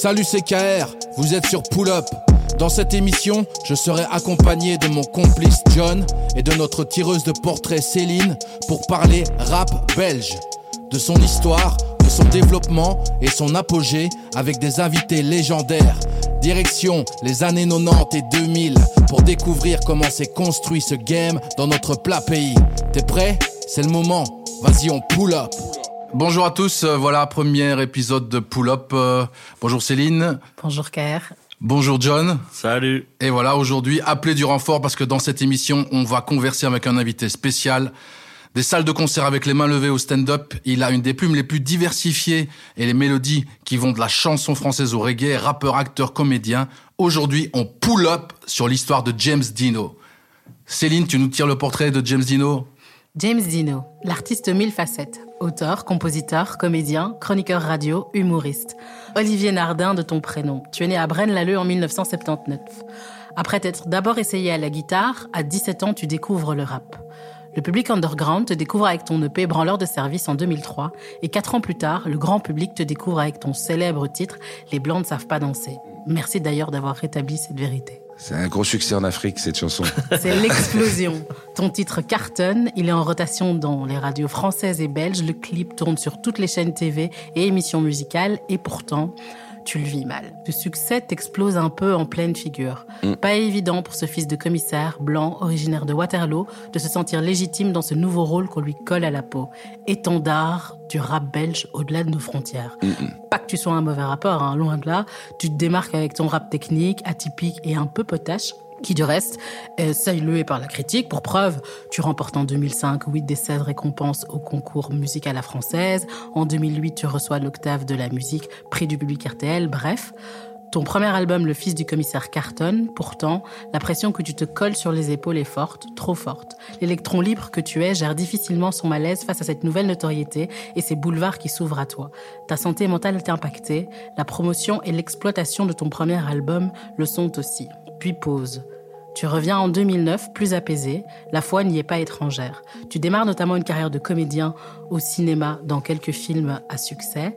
Salut c'est KR, vous êtes sur Pull Up. Dans cette émission, je serai accompagné de mon complice John et de notre tireuse de portrait Céline pour parler rap belge, de son histoire, de son développement et son apogée avec des invités légendaires. Direction les années 90 et 2000 pour découvrir comment s'est construit ce game dans notre plat pays. T'es prêt? C'est le moment. Vas-y, on pull up. Bonjour à tous, euh, voilà premier épisode de Pull Up. Euh, bonjour Céline. Bonjour Kair. Bonjour John. Salut. Et voilà, aujourd'hui, appelé du renfort parce que dans cette émission, on va converser avec un invité spécial. Des salles de concert avec les mains levées au stand-up, il a une des plumes les plus diversifiées et les mélodies qui vont de la chanson française au reggae, rappeur, acteur, comédien. Aujourd'hui, on pull up sur l'histoire de James Dino. Céline, tu nous tires le portrait de James Dino? James Dino, l'artiste mille facettes. Auteur, compositeur, comédien, chroniqueur radio, humoriste. Olivier Nardin de ton prénom. Tu es né à Braine-l'Alleud en 1979. Après t'être d'abord essayé à la guitare, à 17 ans, tu découvres le rap. Le public underground te découvre avec ton EP Branleur de service en 2003 et quatre ans plus tard, le grand public te découvre avec ton célèbre titre Les Blancs ne savent pas danser. Merci d'ailleurs d'avoir rétabli cette vérité. C'est un gros succès en Afrique, cette chanson. C'est l'explosion. Ton titre cartonne, il est en rotation dans les radios françaises et belges, le clip tourne sur toutes les chaînes TV et émissions musicales, et pourtant, tu le vis mal. Le succès t'explose un peu en pleine figure. Mm. Pas évident pour ce fils de commissaire, blanc, originaire de Waterloo, de se sentir légitime dans ce nouveau rôle qu'on lui colle à la peau. Étendard du rap belge au-delà de nos frontières. Pas que tu sois un mauvais rappeur, hein, loin de là. Tu te démarques avec ton rap technique, atypique et un peu potache qui du reste est salué par la critique. Pour preuve, tu remportes en 2005 8 des 16 récompenses au concours musique à la française. En 2008, tu reçois l'octave de la musique, prix du public RTL. Bref, ton premier album, Le Fils du commissaire Carton, pourtant, la pression que tu te colles sur les épaules est forte, trop forte. L'électron libre que tu es gère difficilement son malaise face à cette nouvelle notoriété et ces boulevards qui s'ouvrent à toi. Ta santé mentale est impactée, la promotion et l'exploitation de ton premier album le sont aussi. Puis pause. Tu reviens en 2009 plus apaisé, la foi n'y est pas étrangère. Tu démarres notamment une carrière de comédien au cinéma dans quelques films à succès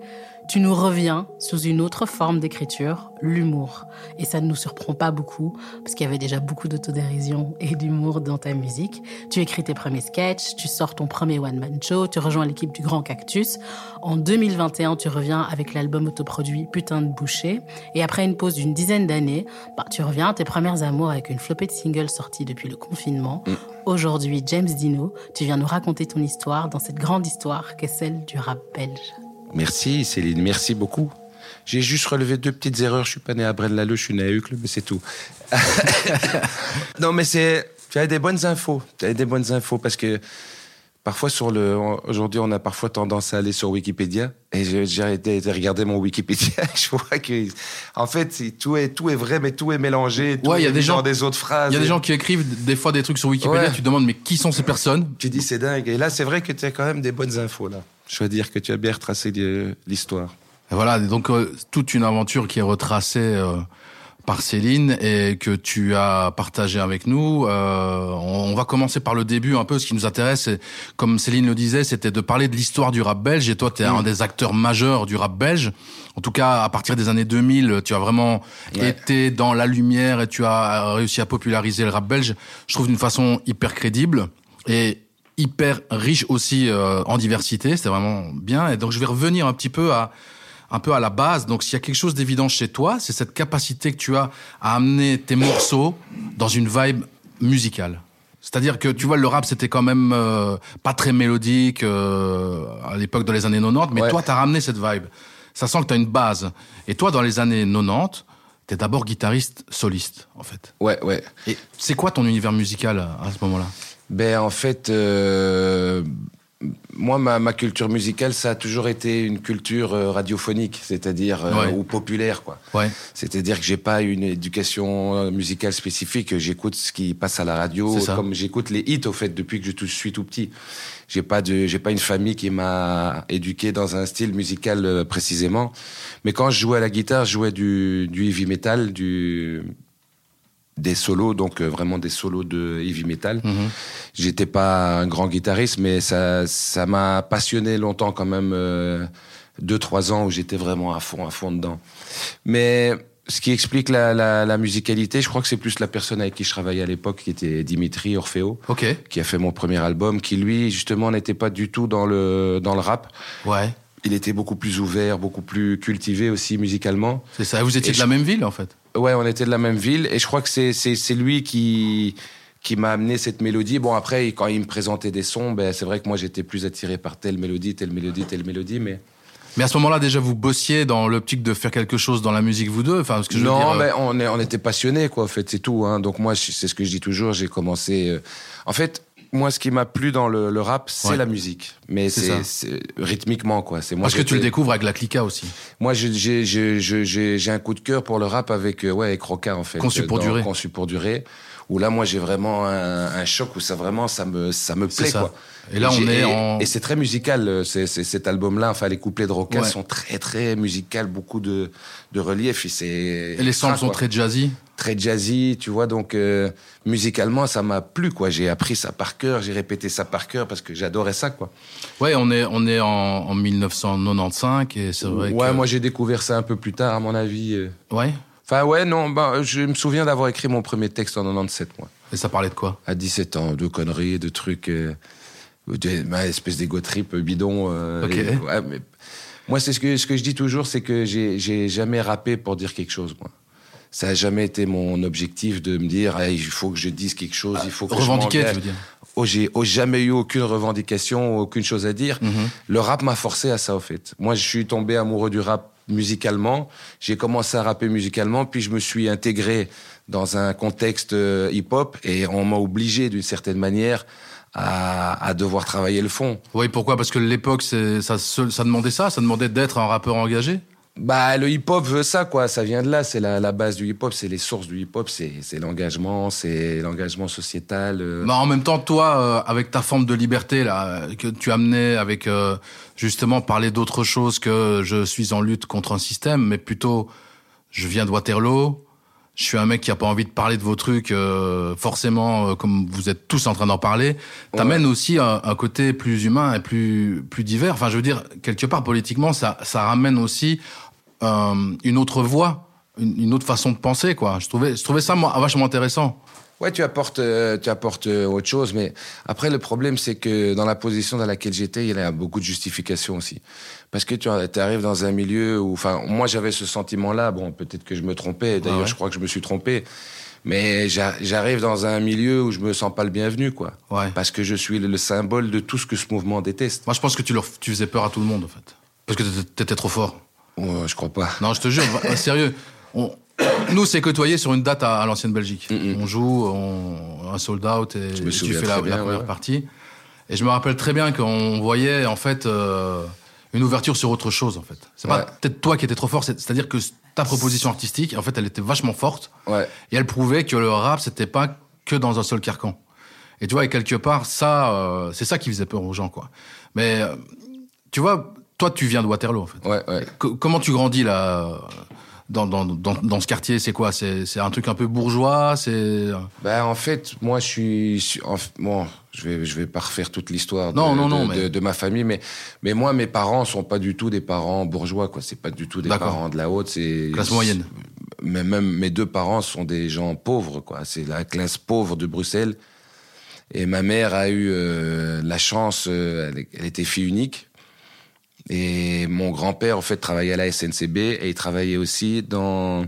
tu nous reviens sous une autre forme d'écriture, l'humour. Et ça ne nous surprend pas beaucoup, parce qu'il y avait déjà beaucoup d'autodérision et d'humour dans ta musique. Tu écris tes premiers sketchs, tu sors ton premier one-man show, tu rejoins l'équipe du Grand Cactus. En 2021, tu reviens avec l'album autoproduit Putain de boucher. Et après une pause d'une dizaine d'années, bah, tu reviens à tes premières amours avec une flopée de singles sortis depuis le confinement. Mm. Aujourd'hui, James Dino, tu viens nous raconter ton histoire dans cette grande histoire qu'est celle du rap belge. Merci Céline, merci beaucoup. J'ai juste relevé deux petites erreurs. Je suis pas né à Braine-l'Alleud, je suis né à Uccle, mais c'est tout. non, mais c'est. Tu as des bonnes infos. Tu as des bonnes infos parce que parfois sur le. Aujourd'hui, on a parfois tendance à aller sur Wikipédia et j'ai arrêté de regarder mon Wikipédia. je vois que, en fait, tout est tout est vrai, mais tout est mélangé. Tout ouais, il y a des gens des autres phrases. Il y a des gens qui écrivent des fois des trucs sur Wikipédia. Tu te demandes mais qui sont ces personnes? Tu dis c'est dingue. Et là, c'est vrai que tu as quand même des bonnes infos là. Je veux dire que tu as bien retracé l'histoire. Voilà, donc euh, toute une aventure qui est retracée euh, par Céline et que tu as partagé avec nous. Euh, on, va commencer par le début un peu. Ce qui nous intéresse, comme Céline le disait, c'était de parler de l'histoire du rap belge. Et toi, tu es un mm. des acteurs majeurs du rap belge. En tout cas, à partir des années 2000, tu as vraiment été dans la lumière et tu as réussi à populariser le rap belge. Je trouve d'une façon hyper crédible. Et hyper riche aussi euh, en diversité. C'était vraiment bien. Et donc, je vais revenir un petit peu à un peu à la base. Donc, s'il y a quelque chose d'évident chez toi, c'est cette capacité que tu as à amener tes morceaux dans une vibe musicale. C'est-à-dire que tu vois le rap c'était quand même euh, pas très mélodique euh, à l'époque dans les années 90 mais toi, toi as ramené cette vibe. Ça sent que tu as une base. Et toi dans les années 90, tu es d'abord guitariste soliste en fait. Ouais ouais. Et c'est quoi ton univers musical à ce moment-là? Ben, En fait, euh, moi, ma, culture musicale, ça a toujours été une culture euh, radiophonique, c'est-à-dire euh, ou populaire, quoi. Ouais. C'est-à-dire que j'ai pas une éducation musicale spécifique. J'écoute ce qui passe à la radio, comme j'écoute les hits, au fait, depuis que je suis tout petit. J'ai pas de, j'ai pas une famille qui m'a éduqué dans un style musical précisément. Mais quand je jouais à la guitare, je jouais du, du heavy metal, du des solos, donc euh, vraiment des solos de heavy metal. Mhm. J'étais pas un grand guitariste, mais ça, ça m'a passionné longtemps quand même, euh, deux trois ans où j'étais vraiment à fond, à fond dedans. Mais ce qui explique la, la, la musicalité, je crois que c'est plus la personne avec qui je travaillais à l'époque, qui était Dimitri Orfeo, Ok. qui a fait mon premier album, qui lui justement n'était pas du tout dans le dans le rap. Ouais. Il était beaucoup plus ouvert, beaucoup plus cultivé aussi musicalement. C'est ça. Vous étiez Et de la même ville, en fait. Ouais, on était de la même ville et je crois que c'est lui qui qui m'a amené cette mélodie. Bon après quand il me présentait des sons, ben c'est vrai que moi j'étais plus attiré par telle mélodie, telle mélodie, telle mélodie, mais Mais à ce moment-là, déjà, vous bossiez dans l'optique de faire quelque chose dans la musique, vous deux. Enfin, ce que je veux non, dire, euh, mais on est on était passionnés quoi. En fait, c'est tout. Hein. Donc moi c'est ce que je dis toujours. J'ai commencé. euh, En fait. Moi, ce qui m'a plu dans le, le rap, c'est Ouais. la musique, mais C'est rythmiquement quoi. C'est moi. parce que tu le découvres avec la Clica aussi. Moi, j'ai- un coup de cœur pour le rap avec, euh, ouais, avec Roca, en fait. Conçu pour Dans durer. Conçu pour durer. Où là, moi, j'ai vraiment un, un choc où ça vraiment, ça me, ça me plaît, ça. quoi. Et là, on est en. Et c'est très musical, euh, c'est- cet album-là. Enfin, les couplets de Roca Ouais. sont très, très musical, beaucoup de, de relief. Et, les samples sont très jazzy. très jazzy, tu vois. Donc, euh, musicalement, ça m'a plu, quoi. J'ai appris ça par cœur, j'ai répété ça par cœur parce que j'adorais ça, quoi. Ouais, on est, on est en, en 1995 et c'est vrai ouais, que. moi, j'ai découvert ça un peu plus tard, à mon avis. euh. Ouais. Enfin, ouais, non, ben, je me souviens d'avoir écrit mon premier texte en 97, moi. Et ça parlait de quoi? À 17 ans, de conneries, de trucs, euh, de, ma espèce d'ego trip bidon. euh, Ok. et- ouais, mais moi, c'est ce que, ce que je dis toujours, c'est que j'ai jamais rappé pour dire quelque chose, moi. Ça a jamais été mon objectif de me dire, Hey, il faut que je dise quelque chose, il faut que Revendiquer, je tu veux dire. Oh, j'ai oh, jamais eu aucune revendication, aucune chose à dire. Mhm. Le rap m'a forcé à ça, au fait. Moi, je suis tombé amoureux du rap musicalement. J'ai commencé à rapper musicalement, puis je me suis intégré dans un contexte euh, hip-hop et on m'a obligé, d'une certaine manière, à, à devoir travailler le fond. Oui, pourquoi? Parce que l'époque, ça, se- ça demandait ça Ça demandait d'être un rappeur engagé? Bah, le hip-hop veut ça, quoi. Ça vient de là. C'est la, la base du hip-hop. C'est les sources du hip-hop. C'est l'engagement, c'est l'engagement sociétal. euh. Bah, en même temps, toi, euh, avec ta forme de liberté là que tu amenais avec euh, justement parler d'autre chose que je suis en lutte contre un système, mais plutôt je viens de Waterloo, je suis un mec qui a pas envie de parler de vos trucs euh, forcément comme vous êtes tous en train d'en parler. T'amènes aussi un, un côté plus humain et plus plus divers. Enfin, je veux dire quelque part politiquement, ça ça ramène aussi euh, une autre voix, une, une autre façon de penser quoi. Je trouvais je trouvais ça moi vachement intéressant. Ouais, tu apportes, euh, tu apportes euh, autre chose, mais après le problème c'est que dans la position dans laquelle j'étais, il y a beaucoup de justifications aussi, parce que tu arrives dans un milieu où, enfin, moi j'avais ce sentiment-là. Bon, peut-être que je me trompais. D'ailleurs, ouais. je crois que je me suis trompé. Mais j'a- j'arrive dans un milieu où je me sens pas le bienvenu, quoi. Ouais. Parce que je suis le, le symbole de tout ce que ce mouvement déteste. Moi, je pense que tu, leur, tu faisais peur à tout le monde, en fait. Parce que t'étais trop fort. Oh, je crois pas. Non, je te jure, va- sérieux. On, nous, c'est côtoyé sur une date à, à l'ancienne Belgique. Mm-mm. On joue, on, un sold out et, tu fais la, très bien, la première ouais. partie. Et je me rappelle très bien qu'on voyait, en fait, euh, une ouverture sur autre chose, en fait. C'est pas peut-être toi qui étais trop fort, c'est- c'est-à-dire que ta proposition artistique, en fait, elle était vachement forte. Ouais. Et elle prouvait que le rap, c'était pas que dans un seul carcan. Et tu vois, et quelque part, ça, euh, c'est ça qui faisait peur aux gens, quoi. Mais, euh, tu vois, toi, tu viens de Waterloo, en fait. Ouais, ouais. Co- comment tu grandis, là, dans, dans, dans, dans ce quartier? C'est quoi? C'est un truc un peu bourgeois? C'est. Ben, en fait, moi, je suis. en bon, je vais, je vais pas refaire toute l'histoire de, Non, non, non, de, mais- de- de ma famille, mais, mais moi, mes parents sont pas du tout des parents bourgeois, quoi. C'est pas du tout des parents de la haute, c'est. Classe moyenne. Mais même mes deux parents sont des gens pauvres, quoi. C'est la classe pauvre de Bruxelles. Et ma mère a eu euh, la chance, euh, elle était fille unique. Et mon grand-père, en fait, travaillait à la SNCB et il travaillait aussi dans,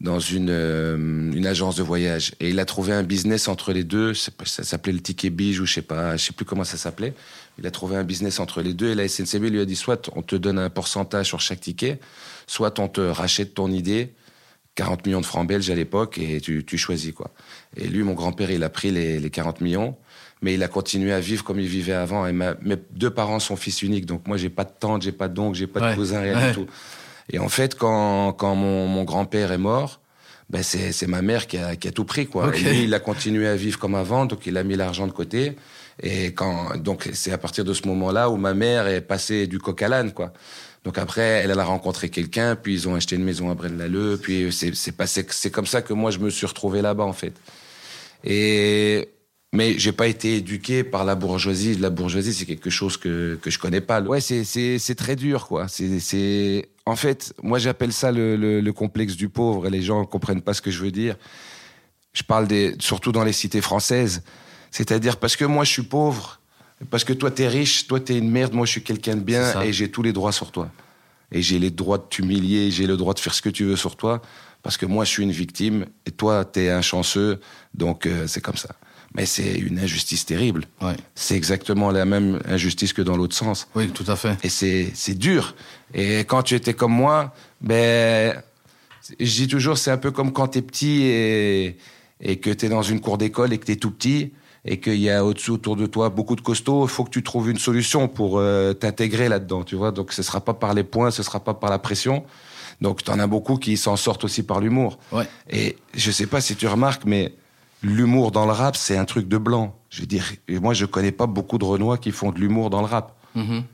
dans une, euh, une agence de voyage. Et il a trouvé un business entre les deux. Ça s'appelait le ticket bige ou je sais pas, je sais plus comment ça s'appelait. Il a trouvé un business entre les deux et la SNCB lui a dit soit on te donne un pourcentage sur chaque ticket, soit on te rachète ton idée. 40 millions de francs belges à l'époque et tu, tu choisis quoi. Et lui, mon grand-père, il a pris les, les 40 millions, mais il a continué à vivre comme il vivait avant. Et ma- mes deux parents sont fils uniques, donc moi, j'ai pas de tante, j'ai pas d'oncle, j'ai pas Ouais. de cousin, rien Ouais. du tout. Et en fait, quand, quand mon, mon grand-père est mort, ben c'est c'est ma mère qui a, qui a tout pris quoi. Et lui, il a continué à vivre comme avant, donc il a mis l'argent de côté. Et quand donc c'est à partir de ce moment-là où ma mère est passée du coq à l'âne quoi. Donc après, elle, elle a rencontré quelqu'un, puis ils ont acheté une maison à Braine-l'Alleud, puis c'est c'est passé, c'est comme ça que moi je me suis retrouvé là-bas en fait. Et mais j'ai pas été éduqué par la bourgeoisie. La bourgeoisie, c'est quelque chose que que je connais pas. Ouais, c'est très dur quoi. C'est en fait, moi j'appelle ça le, le le complexe du pauvre. Et les gens comprennent pas ce que je veux dire. Je parle des surtout dans les cités françaises. C'est-à-dire parce que moi je suis pauvre, parce que toi t'es riche, toi t'es une merde, moi je suis quelqu'un de bien et j'ai tous les droits sur toi. Et j'ai les droits de t'humilier, j'ai le droit de faire ce que tu veux sur toi, parce que moi je suis une victime et toi t'es un chanceux, donc euh, c'est comme ça. Mais c'est une injustice terrible. Ouais. C'est exactement la même injustice que dans l'autre sens. Oui, tout à fait. Et c'est dur. Et quand tu étais comme moi, ben, je dis toujours, c'est un peu comme quand t'es petit et, et que t'es dans une cour d'école et que t'es tout petit et qu'il y a au-dessus autour de toi beaucoup de costauds. Il faut que tu trouves une solution pour euh, t'intégrer là-dedans, tu vois. Donc ce sera pas par les points, ce sera pas par la pression. Donc t'en as beaucoup qui s'en sortent aussi par l'humour. Ouais. Et je sais pas si tu remarques, mais l'humour dans le rap, c'est un truc de blanc. Je veux dire, moi je connais pas beaucoup de Renois qui font de l'humour dans le rap. Mhm.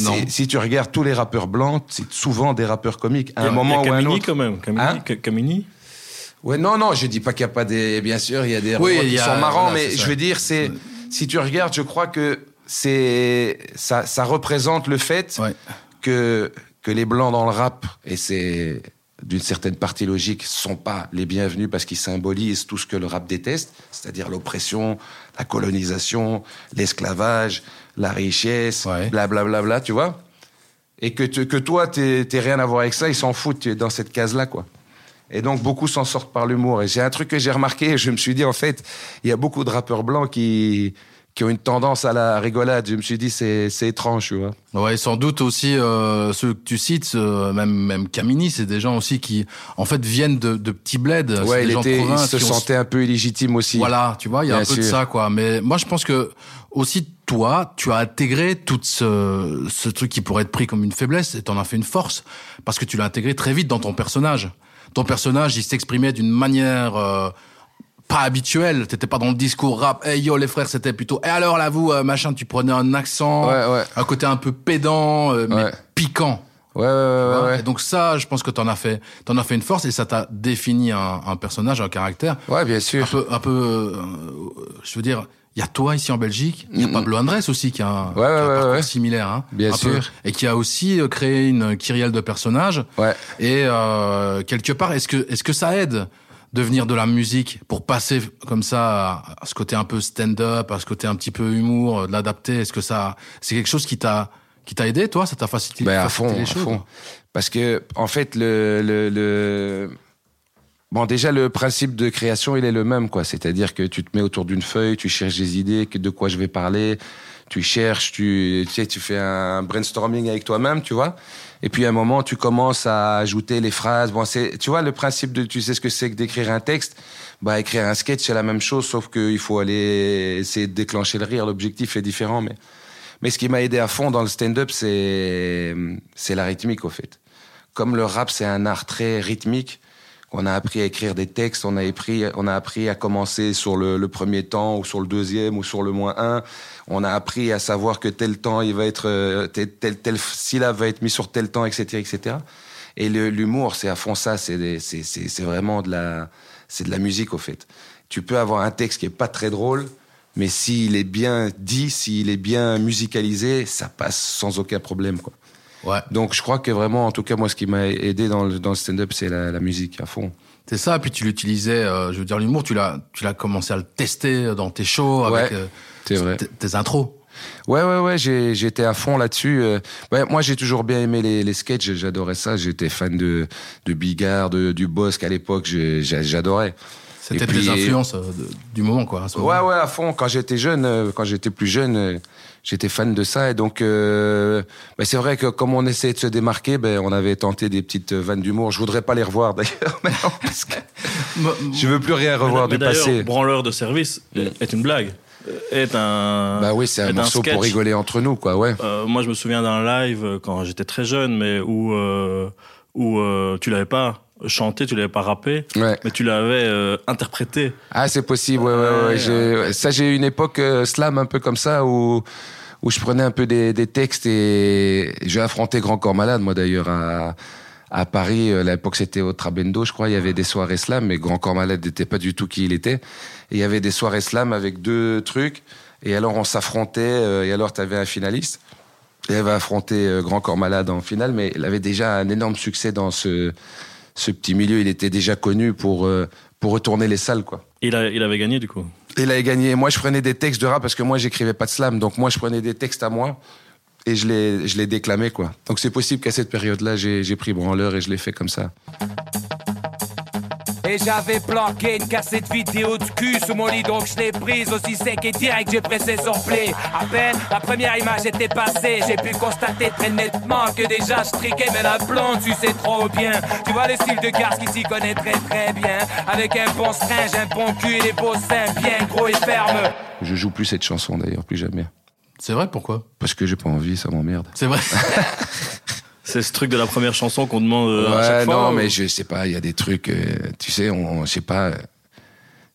Non. Si tu regardes tous les rappeurs blancs, c'est souvent des rappeurs comiques. À un a- moment ou à un autre. quand même. Camini, Hein Ca- Camini Ouais, non, non, je dis pas qu'il n'y a pas des. Bien sûr, il y a des Oui, qui a- sont marrants, voilà, mais je veux dire, c'est. Si tu regardes, je crois que c'est. Ça, ça représente le fait Ouais. que, que les blancs dans le rap, et c'est d'une certaine partie logique, sont pas les bienvenus parce qu'ils symbolisent tout ce que le rap déteste, c'est-à-dire l'oppression, la colonisation, l'esclavage, la richesse, Ouais. blablabla, bla, bla, tu vois Et que, te- que toi, t'aies rien à voir avec ça, ils s'en foutent, tu es dans cette case-là, quoi. Et donc, beaucoup s'en sortent par l'humour. Et j'ai un truc que j'ai remarqué, je me suis dit, en fait, il y a beaucoup de rappeurs blancs qui, qui ont une tendance à la rigolade. Je me suis dit, c'est c'est étrange, tu vois. Ouais, sans doute aussi euh, ceux que tu cites, euh, même même Camini, c'est des gens aussi qui en fait viennent de, de petits bleds, Ouais, il, gens était, il se ont- sentait un peu illégitime aussi. Voilà, tu vois, il y a Bien un peu de ça, quoi. Mais moi, je pense que aussi toi, tu as intégré tout ce, ce truc qui pourrait être pris comme une faiblesse et t'en as fait une force parce que tu l'as intégré très vite dans ton personnage. Ton personnage, il s'exprimait d'une manière euh, pas habituelle. T'étais pas dans le discours rap. Hey yo, les frères, c'était plutôt. Et alors là, vous, euh, machin, tu prenais un accent, Ouais, ouais. un côté un peu pédant, euh, mais Ouais. piquant. Ouais, ouais, ouais. Et donc ça, je pense que t'en as fait, t'en as fait une force et ça t'a défini un, un personnage, un caractère Ouais, bien un sûr. peu, un peu, euh, je veux dire, il y a toi ici en Belgique, il y a. Pablo Andrés aussi qui a un, Ouais, qui a un ouais, parcours ouais. similaire, hein, Bien un peu, sûr. et qui a aussi créé une kyrielle de personnages. Ouais. Et euh, quelque part, est-ce que, est-ce que ça aide de venir de la musique pour passer comme ça à, ce côté un peu stand-up, à ce côté un petit peu humour, euh, de l'adapter Est-ce que ça, c'est quelque chose qui t'a, qui t'a aidé, toi Ça t'a facilité, Ben, à fond, les à fond. Parce que, en fait, le, le, le- Bon, déjà, le principe de création, il est le même, quoi. C'est-à-dire que tu te mets autour d'une feuille, tu cherches des idées, de quoi je vais parler, tu cherches, tu, tu sais, tu fais un brainstorming avec toi-même, tu vois. Et puis, à un moment, tu commences à ajouter les phrases. Bon, c'est, tu vois, le principe de, tu sais ce que c'est que d'écrire un texte? Bah, écrire un sketch, c'est la même chose, sauf qu'il faut aller essayer de déclencher le rire. L'objectif est différent, mais, mais ce qui m'a aidé à fond dans le stand-up, c'est, c'est la rythmique, au fait. Comme le rap, c'est un art très rythmique, on a appris à écrire des textes, on a appris, à commencer sur le, premier temps ou sur le deuxième ou sur le moins un. On a appris à savoir que tel temps il va être euh, tel tel, tel syllabe va être mis sur tel temps, etc., etc. Et l'humour, c'est à fond ça. C'est c'est vraiment de la c'est de la musique au fait. Tu peux avoir un texte qui est pas très drôle, mais s'il est bien dit, s'il est bien musicalisé, ça passe sans aucun problème quoi. Ouais. Donc je crois que vraiment, en tout cas moi, ce qui m'a aidé dans le, dans le stand-up, c'est la, la musique à fond. C'est ça, puis tu l'utilisais, euh, je veux dire, l'humour, tu l'as, tu l'as commencé à le tester dans tes shows, avec Ouais, euh, vrai. tes- intros. Ouais, ouais, ouais, j'étais à fond là-dessus. euh. Ouais, moi, j'ai toujours bien aimé les, les sketchs, j'adorais ça. J'étais fan de, de Bigard, de, du Bosque à l'époque, j'adorais. C'était tes influences euh, de- du moment, quoi. à ce Ouais, moment. ouais, à fond. Quand j'étais jeune, euh, quand j'étais plus jeune, euh, j'étais fan de ça. Et donc, euh, bah, c'est vrai que comme on essayait de se démarquer, ben, on avait tenté des petites vannes d'humour. Je voudrais pas les revoir d'ailleurs, maintenant, parce que je veux plus rien revoir mais du d'ailleurs, passé. branleur de service est une blague. Est un. Bah oui, c'est un morceau pour rigoler entre nous, quoi, ouais. Euh, moi, je me souviens d'un live euh, quand j'étais très jeune, mais où euh, où euh, tu l'avais pas chanté, tu l'avais pas rappé, Ouais. mais tu l'avais euh, interprété. Ah, c'est possible, ouais, ouais, ouais. Ça, j'ai eu une époque euh, slam un peu comme ça où, où je prenais un peu des, des textes et j'ai affronté Grand Corps Malade, moi d'ailleurs, à, à Paris. À l'époque, c'était au Trabendo, je crois. Il y avait des soirées slam, mais Grand Corps Malade n'était pas du tout qui il était. Et il y avait des soirées slam avec deux trucs. Et alors, on s'affrontait. euh, et alors, tu avais un finaliste. Il avait affronté euh, Grand Corps Malade en finale, mais il avait déjà un énorme succès dans ce, ce petit milieu. Il était déjà connu pour, euh, pour retourner les salles, quoi. Il, a- il avait gagné du coup. Il avait gagné. Moi, je prenais des textes de rap parce que moi, j'écrivais pas de slam. Donc, moi, je prenais des textes à moi et je les, je les déclamais, quoi. Donc, c'est possible qu'à cette période-là, j'ai j'ai pris branleur et je l'ai fait comme ça. Et j'avais planqué une cassette vidéo de cul sous mon lit, donc je l'ai prise aussi sec et direct, j'ai pressé sur play. À peine la première image était passée, j'ai pu constater très nettement que déjà je triquais, mais la blonde, tu sais trop bien. Tu vois le style de garce qui s'y connaît très très bien. Avec un bon stringe, un bon cul et des beaux seins bien gros et fermes. Je joue plus cette chanson, d'ailleurs, plus jamais. C'est vrai, pourquoi? Parce que j'ai pas envie, ça m'emmerde. C'est vrai. C'est ce truc de la première chanson qu'on demande euh, à Ouais, chaque fois. non, ou- mais je sais pas, il y a des trucs, euh, tu sais, on, sais pas.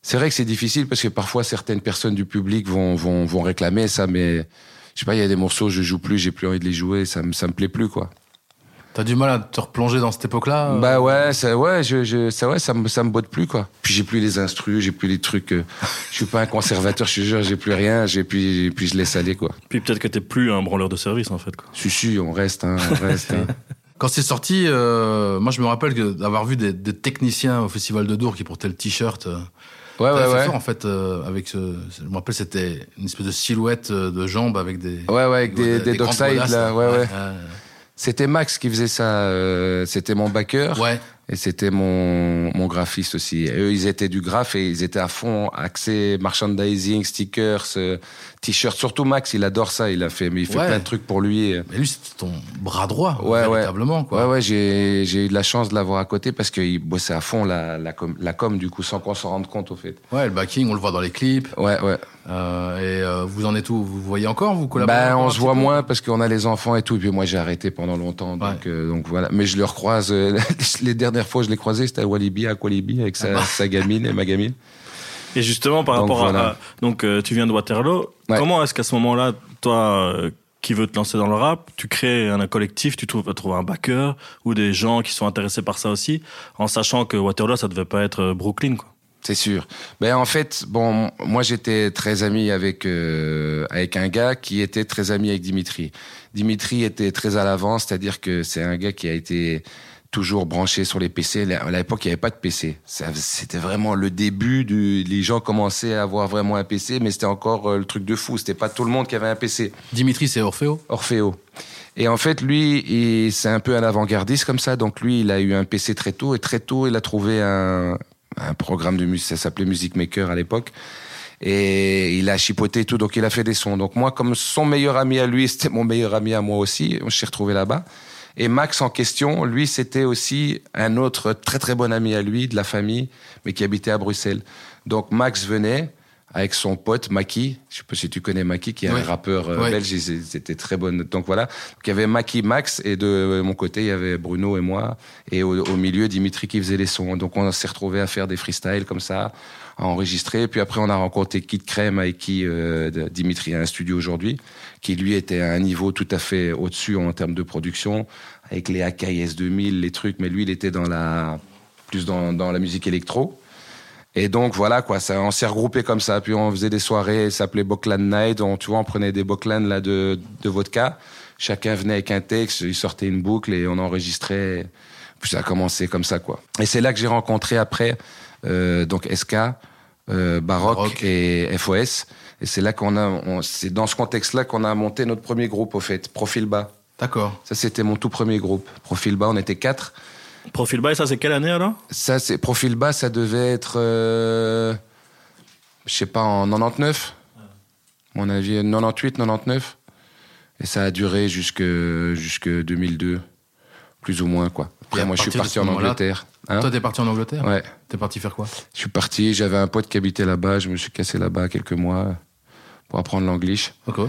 C'est vrai que c'est difficile parce que parfois certaines personnes du public vont, vont, vont réclamer ça, mais je sais pas, il y a des morceaux, je joue plus, j'ai plus envie de les jouer, ça me, ça me plaît plus, quoi. T'as du mal à te replonger dans cette époque-là euh Bah ouais, ça, ouais, je, je, ça, ouais, ça me, ça me botte plus quoi. Puis j'ai plus les instrus, j'ai plus les trucs. euh, je suis pas un conservateur, je te jure, j'ai plus rien. J'ai puis, puis je laisse aller quoi. Puis peut-être que t'es plus un branleur de service en fait. Quoi. Si si, on reste, hein, on reste. hein. Quand c'est sorti, euh, moi je me rappelle que d'avoir vu des, des techniciens au Festival de Dour qui portaient le t-shirt. euh, Ouais, ouais, ouais. fort, en fait, euh, avec ce, je me rappelle, c'était une espèce de silhouette de jambes avec des. Ouais, ouais, avec des, des, dockside godasses, là, ouais, ouais. Euh, C'était Max qui faisait ça. euh, c'était mon backer. Et c'était mon, mon graphiste aussi. Et eux, ils étaient du graphe et ils étaient à fond axés merchandising, stickers, euh, t-shirts. Surtout Max, il adore ça. Il a fait, mais il fait Ouais. plein de trucs pour lui. Mais lui, c'était ton bras droit, Ouais, ouais. véritablement, quoi. Ouais, ouais, j'ai, j'ai eu de la chance de l'avoir à côté parce qu'il bossait à fond la, la, com, la com, du coup, sans qu'on s'en rende compte, au fait. Ouais, le backing, on le voit dans les clips. Ouais, ouais. Euh, et euh, vous en êtes où? Vous voyez encore Vous collaborez Ben, encore on se voit moins parce qu'on a les enfants et tout. Et puis moi, j'ai arrêté pendant longtemps. Donc, Ouais. donc voilà. Mais je le recroise. les dernières fois, je l'ai croisé, c'était à Walibi, à Walibi, avec Ah sa, sa gamine et ma gamine. Et justement, par Donc, rapport à- voilà. à. Donc, euh, tu viens de Waterloo. Ouais. Comment est-ce qu'à ce moment-là, toi, euh, qui veux te lancer dans le rap, tu crées un collectif, tu trouves, trouver un backer ou des gens qui sont intéressés par ça aussi, en sachant que Waterloo, ça devait pas être euh, Brooklyn, quoi? C'est sûr. Ben en fait, bon, moi j'étais très ami avec euh, avec un gars qui était très ami avec Dimitri. Dimitri était très à l'avance, c'est-à-dire que c'est un gars qui a été toujours branché sur les PC. À l'époque, il n'y avait pas de PC. C'était vraiment le début du. Les gens commençaient à avoir vraiment un PC, mais c'était encore euh, le truc de fou. C'était pas tout le monde qui avait un PC. Dimitri, c'est Orfeo? Orfeo. Et en fait, lui, c'est un peu un avant-gardiste comme ça. Donc lui, il a eu un PC très tôt et très tôt, il a trouvé un, un programme de musique. Ça s'appelait Music Maker à l'époque. Et il a chipoté tout, donc il a fait des sons. Donc moi, comme son meilleur ami à lui, c'était mon meilleur ami à moi aussi. On s'est retrouvé là-bas. Et Max en question, lui, c'était aussi un autre très très bon ami à lui, de la famille, mais qui habitait à Bruxelles. Donc Max venait avec son pote Maki. Je sais pas si tu connais Maki, qui est Oui. un rappeur euh, Oui. belge. Ils étaient très bonnes. Donc voilà. Donc il y avait Maki, Max, et de mon côté, il y avait Bruno et moi. Et au, au milieu, Dimitri qui faisait les sons. Donc on s'est retrouvés à faire des freestyles comme ça, à enregistrer. Puis après, on a rencontré Kid Crème, avec qui euh, Dimitri a un studio aujourd'hui, qui lui était à un niveau tout à fait au-dessus en termes de production, avec les Akai S2000, les trucs. Mais lui, il était dans la plus dans, dans la musique électro. Et donc voilà quoi, ça, on s'est regroupé comme ça, puis on faisait des soirées, ça s'appelait Bokland Night, on, tu vois, on prenait des Bokland là de, de vodka, chacun venait avec un texte, il sortait une boucle et on enregistrait, puis ça a commencé comme ça quoi. Et c'est là que j'ai rencontré après donc SK, euh, Baroque, Baroque. et FOS, et c'est là qu'on a, on- c'est dans ce contexte-là qu'on a monté notre premier groupe au fait, Profil Bas. D'accord. Ça c'était mon tout premier groupe, Profil Bas, on était quatre. Profil By, ça, c'est quelle année alors? Ça, c'est profil bas, ça devait être, euh, je sais pas, en 99. Mon avis, 98, 99. Et ça a duré jusque, jusque 2002, plus ou moins, quoi. Et Après, moi, je suis parti en Angleterre. Hein Toi, t'es parti en Angleterre ouais. T'es parti faire quoi Je suis parti, j'avais un pote qui habitait là-bas, je me suis cassé là-bas quelques mois pour apprendre l'anglish. Ok.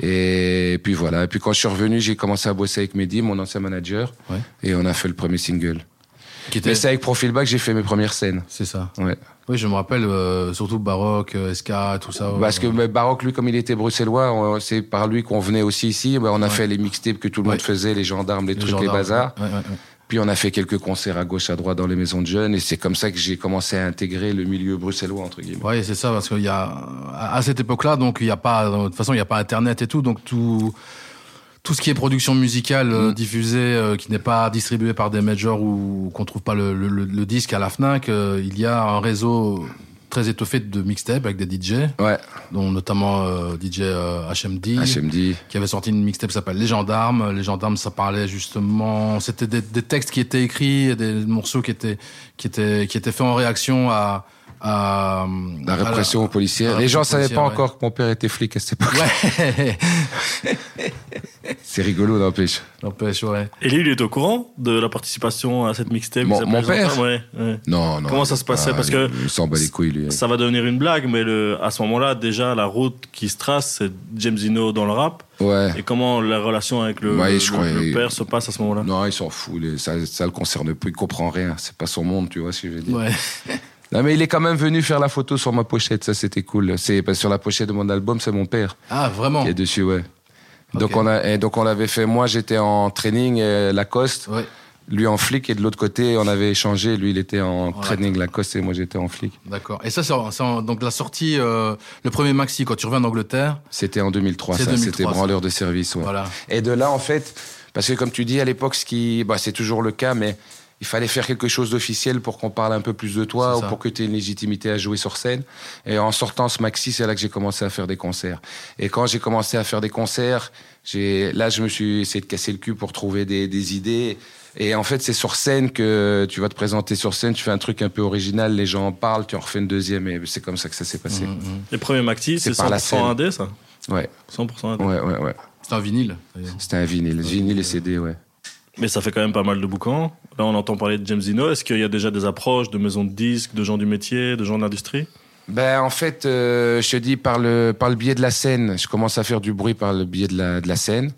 Et puis voilà. Et puis quand je suis revenu, j'ai commencé à bosser avec Mehdi, mon ancien manager. Ouais. Et on a fait le premier single. Qui était- Mais c'est avec Profil que j'ai fait mes premières scènes. C'est ça. Ouais. Oui, je me rappelle, euh, surtout Baroque, euh, SK, tout ça. Parce que Baroque, lui, comme il était bruxellois, c'est par lui qu'on venait aussi ici. Ben, on a Ouais. fait les mixtapes que tout le monde faisait, les gendarmes, les, les trucs, les gendarmes, bazars. Puis on a fait quelques concerts à gauche, à droite dans les maisons de jeunes. Et c'est comme ça que j'ai commencé à intégrer le milieu bruxellois, entre guillemets. Oui, c'est ça, parce qu'il y a à cette époque-là, donc il n'y a pas, de toute façon, il n'y a pas Internet et tout, donc tout tout ce qui est production musicale Mm. euh, diffusée, euh, qui n'est pas distribuée par des majors ou qu'on trouve pas le, le- le- le disque à la Fnac, euh, il y a un réseau très étoffé de mixtapes avec des DJ, Ouais, dont notamment euh, DJ euh, HMD, HMD. qui avait sorti une mixtape qui s'appelle Les Gendarmes. Les Gendarmes, ça parlait justement, c'était des, des textes qui étaient écrits, des morceaux qui étaient qui étaient qui étaient faits en réaction à à La à répression la Les gens savaient pas policière, encore que mon père était flic à cette époque. Ouais, C'est rigolo, n'empêche. n'empêche, ouais. Et lui, il est au courant de la participation à cette mixtape Mon- père Gendarmes Ouais, ouais. Non, non. Comment ça se passait? Ah, Parce que Il s'en bat les couilles, lui. ça va devenir une blague, mais le, à ce moment-là, déjà, la route qui se trace, c'est James Zino dans le rap. Ouais. Et comment la relation avec le, Ouais, le- je le- crois- le père se passe à ce moment-là? Non, il s'en fout. Ça, ça le concerne pas. Il comprend rien. C'est pas son monde, tu vois ce que je veux dire. Ouais. Non, mais il est quand même venu faire la photo sur ma pochette. Ça, c'était cool. C'est sur la pochette de mon album, c'est mon père Ah, vraiment qui est dessus, ouais. Donc on a, et donc on l'avait fait. Moi, j'étais en training euh, Lacoste. Ouais, Lui en flic et de l'autre côté, on avait échangé. Lui, il était en training Lacoste et moi, j'étais en flic. d'accord. Et ça, c'est en- en- donc la sortie, euh, le premier maxi quand tu reviens d'Angleterre? C'était en 2003. C'est Ça, 2003, c'était branleur de service. Ouais. Voilà. Et de là, en fait, parce que comme tu dis, à l'époque, ce qui, bah, c'est toujours le cas, mais il fallait faire quelque chose d'officiel pour qu'on parle un peu plus de toi ou pour que tu aies une légitimité à jouer sur scène. Et en sortant ce maxi, c'est là que j'ai commencé à faire des concerts. Et quand j'ai commencé à faire des concerts, j'ai, là, je me suis essayé de casser le cul pour trouver des, des idées. Et en fait, c'est sur scène que tu vas te présenter sur scène, tu fais un truc un peu original, les gens en parlent, tu en refais une deuxième, et c'est comme ça que ça s'est passé. Mhm, mhm. Les premiers maxi, C'est c'est par la 100% scène. indé, ça? Ouais, 100% indé. ouais, ouais, ouais. C'est un vinyle. C'était un vinyle, vinyle et CD, ouais. Mais ça fait quand même pas mal de boucans. Là, on entend parler de James Zino. Est-ce qu'il y a déjà des approches de maisons de disques, de gens du métier, de gens de l'industrie? Ben en fait, euh, je te dis par le par le biais de la scène, je commence à faire du bruit par le biais de la de la scène.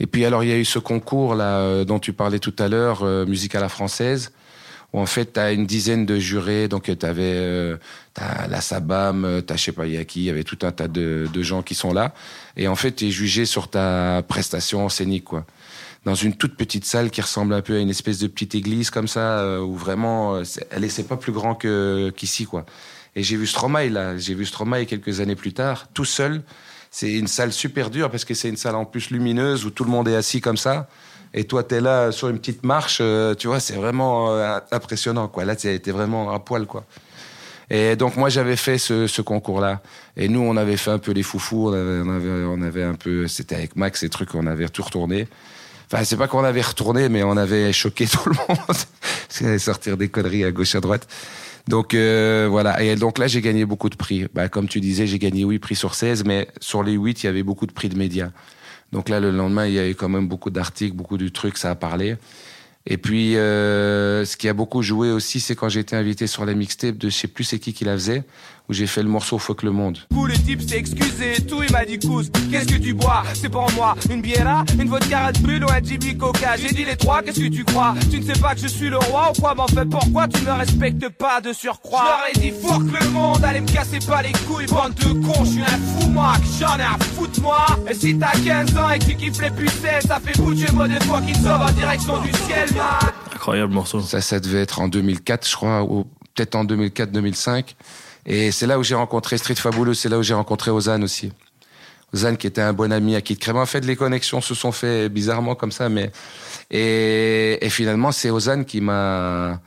Et puis alors il y a eu ce concours là euh, dont tu parlais tout à l'heure, euh, musique à la française, où en fait tu as une dizaine de jurés, donc tu avais euh, t'as la Sabam, euh, t'as je sais pas y a qui, il y avait tout un tas de de gens qui sont là, et en fait tu es jugé sur ta prestation scénique quoi. Dans une toute petite salle qui ressemble un peu à une espèce de petite église comme ça, euh, où vraiment, euh, elle est c'est pas plus grand qu'ici quoi. Et j'ai vu Stromae là, j'ai vu Stromae quelques années plus tard, tout seul. C'est une salle super dure parce que c'est une salle en plus lumineuse où tout le monde est assis comme ça. Et toi, tu es là sur une petite marche, euh, tu vois, c'est vraiment impressionnant, quoi. Là, tu été vraiment à poil, quoi. Et donc, moi, j'avais fait ce, concours-là. Et nous, on avait fait un peu les foufous, on avait, on avait un peu, c'était avec Max, ces trucs, on avait tout retourné. Enfin, c'est pas qu'on avait retourné, mais on avait choqué tout le monde. Parce allait sortir des conneries à gauche, à droite. Donc euh, voilà, et donc là j'ai gagné beaucoup de prix. Bah, comme tu disais, j'ai gagné 8 prix sur 16, mais sur les 8, il y avait beaucoup de prix de médias. Donc là, le lendemain, il y a eu quand même beaucoup d'articles, beaucoup de trucs, ça a parlé. Et puis, euh, ce qui a beaucoup joué aussi, c'est quand j'ai été invité sur la mixtape de je sais plus c'est qui qui la faisait, où j'ai fait le morceau Fuck le monde. coup, le type s'est excusé et tout, il m'a dit Cous, qu'est-ce que tu bois? C'est pour moi, une bière, une vodka Red Bull ou un Jimmy Coca. J'ai dit les trois, qu'est-ce que tu crois? Tu ne sais pas que je suis le roi ou quoi? Mais en fait, pourquoi tu me respectes pas de surcroît? Je leur ai dit fuck le monde, allez me casser pas les couilles, bande de cons, je suis un fou moi, que j'en ai un foutre moi. Et si t'as 15 ans et que tu kiffes les pucelles, ça fait bouger moi de fois qui sauve en direction du ciel, man. Incroyable morceau. Ça, ça devait être en 2004, je crois, ou peut-être en 2004-2005. Et c'est là où j'ai rencontré Street Fabulous, c'est là où j'ai rencontré Ozan aussi. Ozan qui était un bon ami à Kid Crème. En fait, les connexions se sont fait bizarrement comme ça, mais et, et finalement, c'est Ozan qui m'a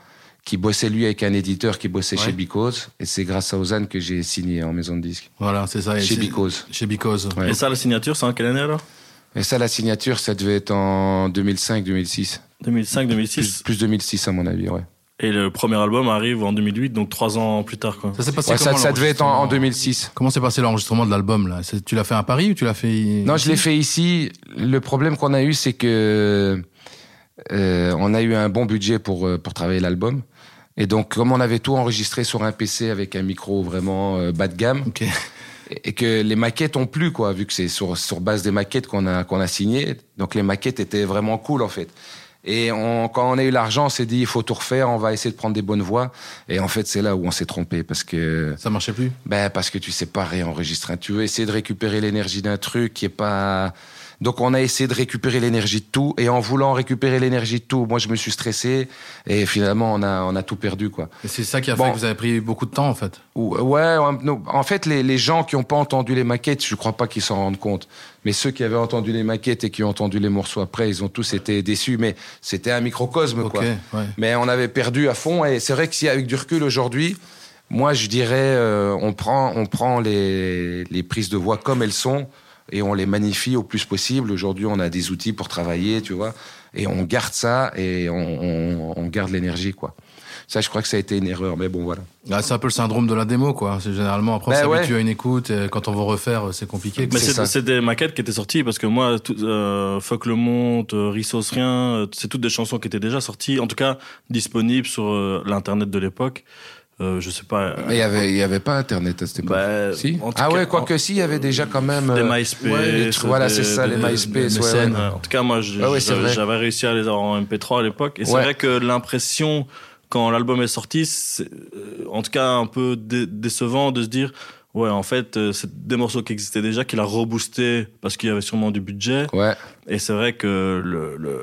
qui bossait lui avec un éditeur qui bossait Ouais. chez Because, et c'est grâce à Ozan que j'ai signé en maison de disque. Voilà, c'est ça. Et Chez Because. Chez Because. Ouais. Et ça, la signature, c'est en quelle année alors? Et ça, la signature, ça devait être en 2005-2006. 2005-2006. Plus, plus 2006 à mon avis, ouais. Et le premier album arrive en 2008, donc trois ans plus tard. Quoi. Ça s'est passé Ouais, ça, comment, ça devait être en, en l'enregistrement 2006. Comment s'est passé l'enregistrement de l'album là? Tu l'as fait à Paris ou tu l'as fait Non, je l'ai fait ici. Le problème qu'on a eu, c'est que euh, on a eu un bon budget pour euh, pour travailler l'album. Et donc, comme on avait tout enregistré sur un PC avec un micro vraiment euh, bas de gamme, et que les maquettes ont plu, quoi, vu que c'est sur sur base des maquettes qu'on a qu'on a signé. Donc les maquettes étaient vraiment cool en fait. Et on, quand on a eu l'argent, on s'est dit, il faut tout refaire, on va essayer de prendre des bonnes voix. Et en fait, c'est là où on s'est trompé parce que. Ça marchait plus? Ben, parce que tu sais pas réenregistrer. Tu veux essayer de récupérer l'énergie d'un truc qui est pas. Donc on a essayé de récupérer l'énergie de tout et en voulant récupérer l'énergie de tout, moi je me suis stressé et finalement on a on a tout perdu quoi. Et c'est ça qui a Bon. fait que vous avez pris beaucoup de temps en fait. Ou- Ouais, en- fait les, les gens qui n'ont pas entendu les maquettes, je crois pas qu'ils s'en rendent compte. Mais ceux qui avaient entendu les maquettes et qui ont entendu les morceaux après, ils ont tous été déçus. Mais c'était un microcosme quoi. ouais. Mais on avait perdu à fond et c'est vrai que si avec du recul aujourd'hui, moi je dirais euh, on prend on prend les les prises de voix comme elles sont et on les magnifie au plus possible. Aujourd'hui, on a des outils pour travailler, tu vois, et on garde ça et on, on, on garde l'énergie quoi. Ça, je crois que ça a été une erreur, mais bon voilà. Ah, c'est un peu le syndrome de la démo quoi. C'est généralement après on Ben s'habitue ouais. à une écoute et quand on veut refaire c'est compliqué. Mais C'est c'est ça. c'est des maquettes qui étaient sorties parce que moi, tout, euh, Fuck le Monde, euh, Rissos Rien, euh, c'est toutes des chansons qui étaient déjà sorties, en tout cas disponibles sur euh, l'internet de l'époque. Euh, je sais pas. euh, Mais il y avait il y avait pas internet à cette époque. bah, si. Ah ouais, quoique si, il y avait déjà quand même des euh, MySpace. ouais, voilà, c'est ça, les MySpace, ouais, ouais. En tout cas, moi, c'est j'avais réussi à les avoir en MP3 à l'époque. Et c'est vrai que l'impression, quand l'album est sorti, c'est euh, en tout cas un peu dé- décevant de se dire. Ouais, en fait, c'est des morceaux qui existaient déjà, qu'il a reboosté parce qu'il y avait sûrement du budget. Ouais. Et c'est vrai que le, le,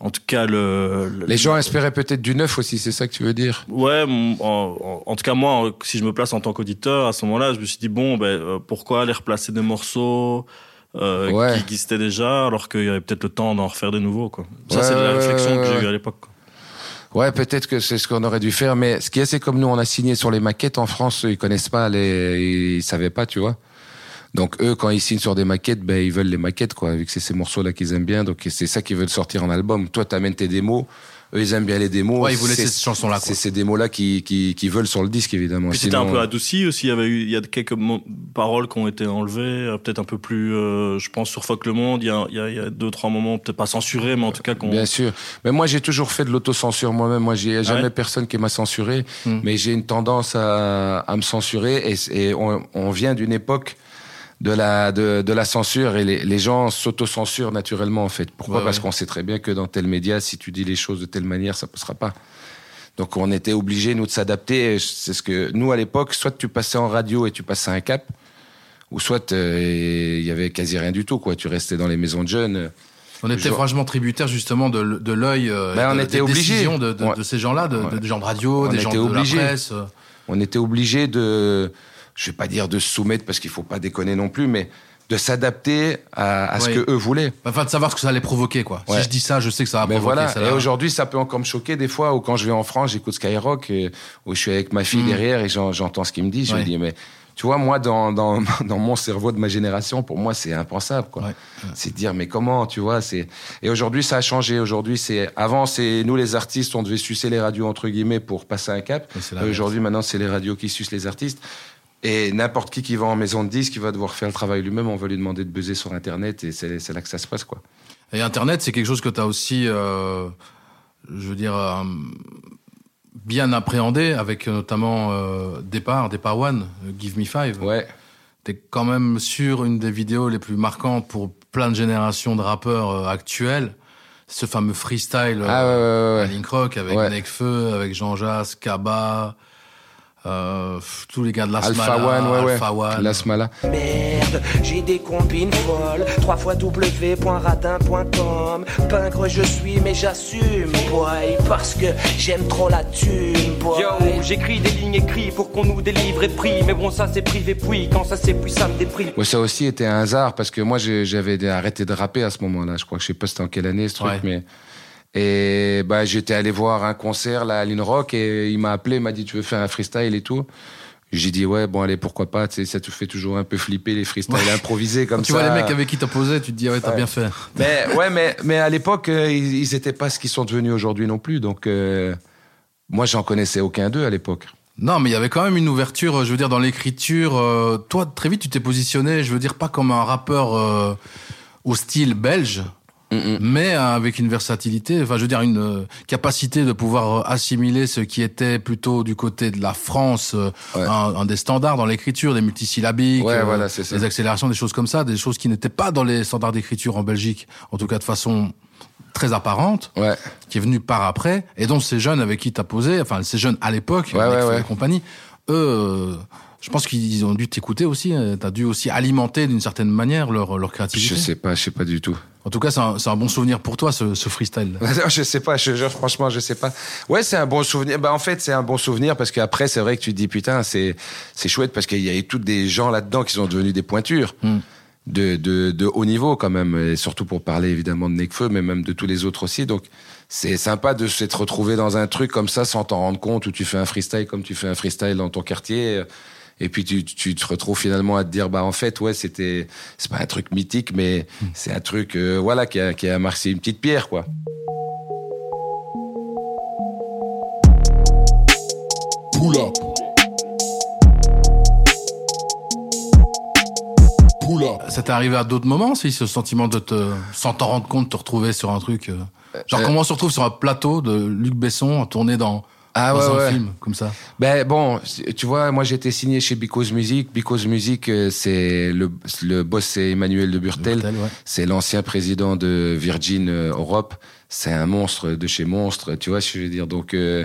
en tout cas le, le- Les gens espéraient peut-être du neuf aussi, c'est ça que tu veux dire Ouais, en, en- en tout cas moi, en- si je me place en tant qu'auditeur, à ce moment-là, je me suis dit bon, ben euh, pourquoi aller replacer des morceaux euh, Ouais. qui existaient déjà, alors qu'il y avait peut-être le temps d'en refaire des nouveaux, quoi. Ça, Ouais, c'est de la réflexion ouais, que j'ai eue à l'époque. Ouais, peut-être que c'est ce qu'on aurait dû faire, mais ce qui est, c'est comme nous, on a signé sur les maquettes en France, ils connaissent pas les, ils savaient pas, tu vois. Donc eux, quand ils signent sur des maquettes, ben ils veulent les maquettes, quoi, vu que c'est ces morceaux-là qu'ils aiment bien. Donc c'est ça qu'ils veulent sortir en album. Toi, t'amènes tes démos, eux ils aiment bien les démos. Ouais, ils voulaient ces chansons-là. C'est ces démos-là qui, qui, qui veulent sur le disque, évidemment. Puis c'était un peu adouci aussi. Il y avait eu, il y a quelques paroles qui ont été enlevées, euh, peut-être un peu plus. euh, je pense sur Fuck le Monde, il y a, il y a, il y a deux trois moments, peut-être pas censurés, mais en tout cas qu'on. Bien sûr. Mais moi, j'ai toujours fait de l'autocensure moi-même. Moi, j'ai jamais ouais personne qui m'a censuré. Hmm. Mais j'ai une tendance à, à me censurer. Et, et on, on vient d'une époque de la, de, de la censure. Et les, les gens s'autocensurent naturellement, en fait. Pourquoi Ouais, Parce ouais. qu'on sait très bien que dans tel média, si tu dis les choses de telle manière, ça passera pas. Donc, on était obligés, nous, de s'adapter. C'est ce que, nous, à l'époque, soit tu passais en radio et tu passais un cap, ou soit euh, il y avait quasi rien du tout, quoi. Tu restais dans les maisons de jeunes. On était franchement tributaire justement de, de l'œil euh, Ben, on de- était des obligés. décisions de, de, Ouais. de ces gens-là, de, de- gens de radio, On des gens de obligés. la presse. euh. on était obligé de, je vais pas dire de se soumettre parce qu'il faut pas déconner non plus, mais de s'adapter à, à ce Oui. que eux voulaient. Enfin, de savoir ce que ça allait provoquer, quoi. Ouais. Si je dis ça, je sais que ça va Mais provoquer. voilà. ça Et aujourd'hui, ça peut encore me choquer des fois, ou quand je vais en France, j'écoute Skyrock, et, où je suis avec ma fille Mm. derrière et j'en- j'entends ce qu'il me dit. Je Ouais. me dis, mais tu vois, moi, dans, dans, dans mon cerveau de ma génération, pour moi, c'est impensable, quoi. Ouais. C'est de dire, mais comment, tu vois, c'est, et aujourd'hui, ça a changé. Aujourd'hui, c'est, avant, c'est nous, les artistes, on devait sucer les radios, entre guillemets, pour passer un cap. Aujourd'hui, maintenant, c'est les radios qui sucent les artistes. Et n'importe qui qui va en maison de disque, il va devoir faire le travail lui-même, on va lui demander de buzzer sur Internet, et c'est là que ça se passe, quoi. Et Internet, c'est quelque chose que tu as aussi, euh, je veux dire, euh, bien appréhendé avec euh, notamment euh, Départ, Départ One, Give Me Five. Ouais. T'es quand même sur une des vidéos les plus marquantes pour plein de générations de rappeurs actuels. Ce fameux freestyle Ah ouais, ouais, ouais, à. Link Rock avec. Nekfeu, avec Jean Jas, Kaba, euh, tous les gars de la Alpha One, ouais, ouais. Alpha One. L'Asmala. Merde, j'ai des compines folles. 3 fois w.radin.com. Pingre je suis, mais j'assume, boy. Parce que j'aime trop la thune, boy. Yo, j'écris des lignes écrites pour qu'on nous délivre et pris. Mais bon, ça c'est privé, puis quand ça c'est plus ça me déprime. Ouais, ça aussi était un hasard parce que moi j'avais arrêté de rapper à ce moment-là. Je crois que je sais pas c'était en quelle année ce truc, Ouais. mais et bah j'étais allé voir un concert là à Lynn Rock et il m'a appelé, il m'a dit tu veux faire un freestyle et tout? J'ai dit ouais bon allez pourquoi pas. Tu sais ça te fait toujours un peu flipper les freestyles improvisés comme tu ça. vois les mecs avec qui t'as posé, tu te dis, ouais, t'as Ouais. bien fait. Mais ouais mais mais à l'époque euh, ils, ils étaient pas ce qu'ils sont devenus aujourd'hui non plus. Donc euh, moi j'en connaissais aucun d'eux à l'époque. Non, mais il y avait quand même une ouverture, euh, je veux dire, dans l'écriture. euh, toi, très vite, tu t'es positionné, je veux dire, pas comme un rappeur euh, au style belge, mais euh, avec une versatilité, enfin, je veux dire, une euh, capacité de pouvoir euh, assimiler ce qui était plutôt du côté de la France, Ouais. un, un des standards dans l'écriture, des multisyllabiques, Ouais, voilà, c'est ça. des accélérations, des choses comme ça, des choses qui n'étaient pas dans les standards d'écriture en Belgique, en tout cas de façon très apparente, Ouais. qui est venue par après, et dont ces jeunes avec qui t'as posé, enfin ces jeunes à l'époque, Ouais, ouais, et compagnie, eux, je pense qu'ils ont dû t'écouter aussi. euh, T'as dû aussi alimenter d'une certaine manière leur leur créativité. Je sais pas, je sais pas du tout. En tout cas, c'est un, un bon souvenir pour toi ce, ce freestyle. Je sais pas, je, je- franchement, je sais pas. Ouais, c'est un bon souvenir. Bah, en fait, c'est un bon souvenir parce qu'après, c'est vrai que tu te dis, putain, c'est, c'est chouette parce qu'il y a eu tous des gens là-dedans qui sont devenus des pointures. Mm. De, de, de haut niveau quand même, et surtout pour parler évidemment de Nekfeu, mais même de tous les autres aussi. Donc c'est sympa de s'être retrouvé dans un truc comme ça sans t'en rendre compte, où tu fais un freestyle comme tu fais un freestyle dans ton quartier. Et puis tu, tu te retrouves finalement à te dire, bah en fait, ouais, c'était, c'est pas un truc mythique, mais c'est un truc, euh, voilà, qui a, qui a marqué une petite pierre, quoi. Pull up. Pull up. Ça t'est arrivé à d'autres moments, si ce sentiment de te, sans t'en rendre compte, te retrouver sur un truc. euh, genre Euh, comment on se retrouve sur un plateau de Luc Besson tourné dans, Ah dans ouais, un ouais. film comme ça. Ben bon, tu vois, moi j'étais signé chez Because Music. Because Music, euh, c'est le, le boss, c'est Emmanuel de Burtel. Burtel, ouais. C'est l'ancien président de Virgin euh, Europe. C'est un monstre de chez monstre, tu vois ce que je veux dire. Donc euh,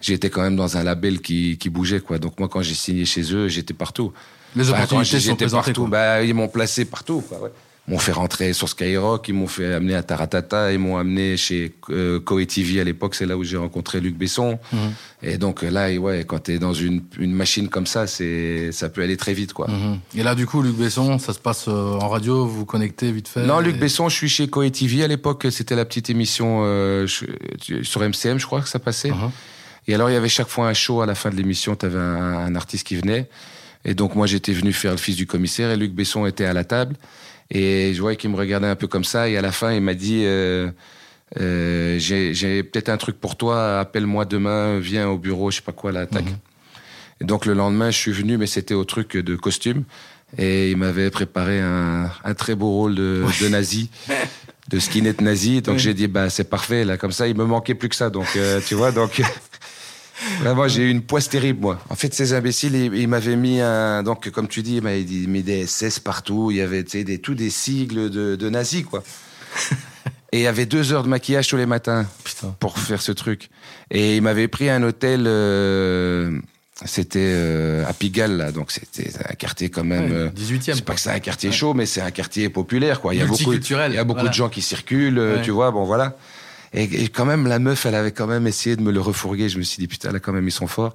j'étais quand même dans un label qui, qui bougeait quoi. Donc moi quand j'ai signé chez eux, j'étais partout. Les Enfin, quand opportunités sont j'étais présentées. partout. quoi. Bah, ils m'ont placé partout. Quoi, ouais. M'ont fait rentrer sur Skyrock, ils m'ont fait amener à Taratata, ils m'ont amené chez euh, TV à l'époque, c'est là où j'ai rencontré Luc Besson. Mhm. Et donc là, et ouais, quand t'es dans une, une machine comme ça, c'est ça peut aller très vite, quoi. Mhm. Et là, du coup, Luc Besson, ça se passe euh, en radio, vous vous connectez vite fait. Non, et- Luc Besson, je suis chez Koei TV à l'époque. C'était la petite émission euh, sur MCM, je crois que ça passait. Mhm. Et alors, il y avait chaque fois un show à la fin de l'émission. Tu avais un, un artiste qui venait. Et donc, moi, j'étais venu faire le fils du commissaire et Luc Besson était à la table. Et je voyais qu'il me regardait un peu comme ça. Et à la fin, il m'a dit euh, euh, J'ai peut-être un truc pour toi. Appelle-moi demain. Viens au bureau, je sais pas quoi, là, tac. Et donc, le lendemain, je suis venu, mais c'était au truc de costume. Et il m'avait préparé un, un très beau rôle de, de nazi. de skinhead nazi. Donc j'ai dit, bah, c'est parfait, là, comme ça, il me manquait plus que ça. Donc, euh, tu vois, donc. Vraiment, j'ai eu une poisse terrible, moi. En fait, ces imbéciles, ils, ils m'avaient mis un. Donc, comme tu dis, ils m'avaient mis des SS partout. Il y avait, des, tous des sigles de, de nazis, quoi. Et il y avait deux heures de maquillage tous les matins Putain. pour faire ce truc. Et il m'avait pris un hôtel. euh, c'était euh, à Pigalle, là. Donc, c'était un quartier quand même. Ouais, euh, 18e. c'est pas que c'est un quartier chaud, mais c'est un quartier populaire, quoi. Il y a beaucoup, il y a beaucoup voilà. de gens qui circulent, euh, Ouais. tu vois, bon, voilà. Et, et quand même, la meuf, elle avait quand même essayé de me le refourguer. Je me suis dit, putain, elle a quand même, ils sont forts.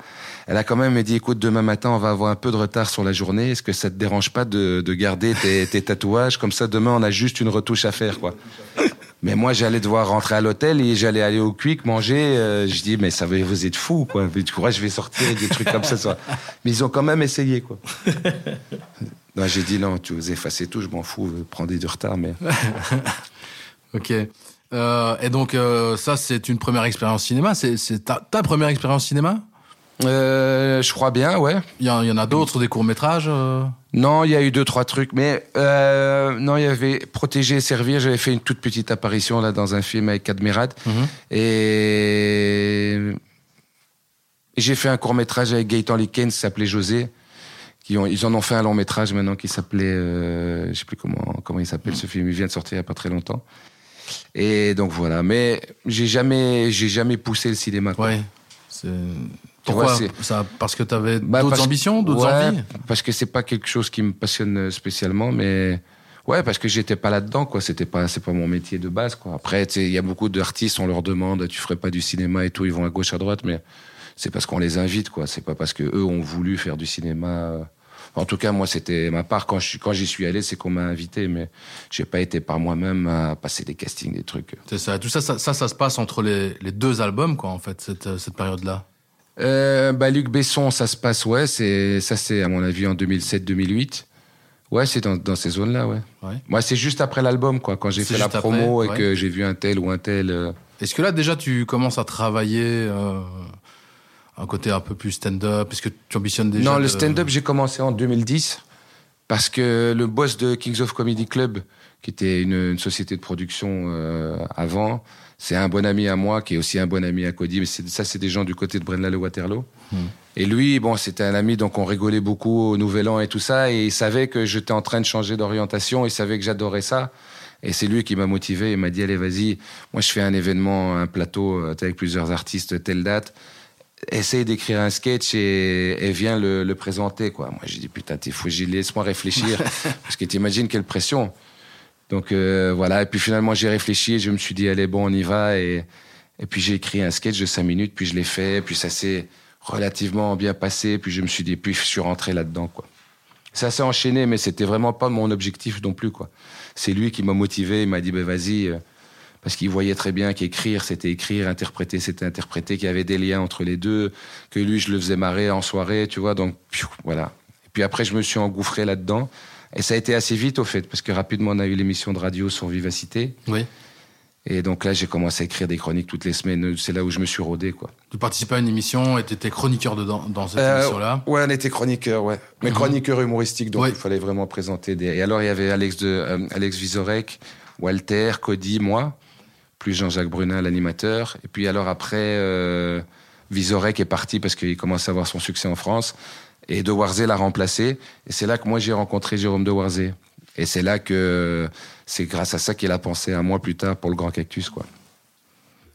Elle a quand même dit, écoute, demain matin, on va avoir un peu de retard sur la journée. Est-ce que ça te dérange pas de, de garder tes, tes tatouages? Comme ça, demain, on a juste une retouche à faire, quoi. Mais moi, j'allais devoir rentrer à l'hôtel et j'allais aller au Quick manger. euh, je dis, mais ça va, vous êtes fous, quoi. Du coup, je vais sortir des trucs comme ça, ça. Mais ils ont quand même essayé, quoi. Non, j'ai dit, non, tu veux effacer tout, je m'en fous, prends des du retard, mais. Ok. Euh, et donc, euh, ça, c'est une première expérience cinéma. C'est ta, ta première expérience cinéma? Euh, je crois bien, ouais. Il y, en- il y en a d'autres, des courts-métrages Non, il y a eu deux, trois trucs, mais non, il y avait Protéger et Servir. J'avais fait une toute petite apparition là dans un film avec Admirad. Mhm. Et j'ai fait un court métrage avec Gaëtan Likens, qui s'appelait José. Qui ont, ils en ont fait un long métrage maintenant qui s'appelait, euh, je sais plus comment comment il s'appelle ce film. Il vient de sortir il y a pas très longtemps. Et donc voilà. Mais j'ai jamais j'ai jamais poussé le cinéma. quoi. Ouais. Vois, Pourquoi ça, Parce que tu avais Bah, d'autres ambitions, d'autres ouais, envies? Parce que c'est pas quelque chose qui me passionne euh, spécialement, mais ouais, parce que j'étais pas là-dedans, quoi. C'était pas, c'est pas mon métier de base, quoi. Après, tu sais, il y a beaucoup d'artistes, on leur demande, tu ferais pas du cinéma et tout, ils vont à gauche, à droite, mais c'est parce qu'on les invite, quoi. C'est pas parce que eux ont voulu faire du cinéma. En tout cas, moi, c'était ma part. Quand je suis, quand j'y suis allé, c'est qu'on m'a invité, mais j'ai pas été par moi-même à passer des castings, des trucs. C'est ça. Tout ça, ça, ça, ça se passe entre les, les deux albums, quoi, en fait, cette, cette période-là. Euh, bah, Luc Besson, ça se passe, ouais, c'est, ça c'est à mon avis en 2007-2008. Ouais, c'est dans, dans ces zones-là, ouais. Ouais. Moi, c'est juste après l'album, quoi, quand j'ai C'est fait la promo après, et ouais. que j'ai vu un tel ou un tel. euh, Est-ce que là, déjà, tu commences à travailler euh, un côté un peu plus stand-up? Est-ce que tu ambitionnes déjà Non, le de- stand-up, j'ai commencé en 2010 parce que le boss de Kings of Comedy Club, qui était une, une société de production euh, avant, c'est un bon ami à moi qui est aussi un bon ami à Cody. Mais ça, c'est des gens du côté de Brenla le Waterloo. Et lui, bon, c'était un ami, donc on rigolait beaucoup au Nouvel An et tout ça. Et il savait que j'étais en train de changer d'orientation. Il savait que j'adorais ça. Et c'est lui qui m'a motivé. Il m'a dit allez vas-y, moi je fais un événement, un plateau euh, avec plusieurs artistes telle date. Essaye d'écrire un sketch et, et viens le, le présenter quoi. Moi j'ai dit putain t'es fou, laisse-moi réfléchir parce que t'imagines quelle pression. Donc euh, voilà. Et puis finalement j'ai réfléchi, et je me suis dit allez bon on y va et et puis j'ai écrit un sketch de cinq minutes, puis je l'ai fait, puis ça s'est relativement bien passé, puis je me suis dit, puis je suis rentré là-dedans, quoi. Ça s'est enchaîné, mais c'était vraiment pas mon objectif non plus, quoi. C'est lui qui m'a motivé, il m'a dit, ben vas-y, euh, parce qu'il voyait très bien qu'écrire, c'était écrire, interpréter, c'était interpréter, qu'il y avait des liens entre les deux, que lui, je le faisais marrer en soirée, tu vois, donc, piou, voilà. Et puis après, je me suis engouffré là-dedans, et ça a été assez vite, au fait, parce que rapidement, on a eu l'émission de radio sur Vivacité. Oui. Et donc là, j'ai commencé à écrire des chroniques toutes les semaines. C'est là où je me suis rodé, quoi. Tu participais à une émission et tu étais chroniqueur dedans, dans cette Euh, émission-là. Ouais, on était chroniqueur, ouais. Mais Mhm. chroniqueur humoristique, donc Ouais. il fallait vraiment présenter des. Et alors, il y avait Alex de euh, Alex Vizorek, Walter, Cody, moi, plus Jean-Jacques Brunin, l'animateur. Et puis alors après, euh, Vizorek est parti parce qu'il commence à avoir son succès en France. Et De Warzé l'a remplacé. Et c'est là que moi j'ai rencontré Jérôme De Warzé. Et c'est là que c'est grâce à ça qu'il a pensé à moi plus tard pour le Grand Cactus, quoi.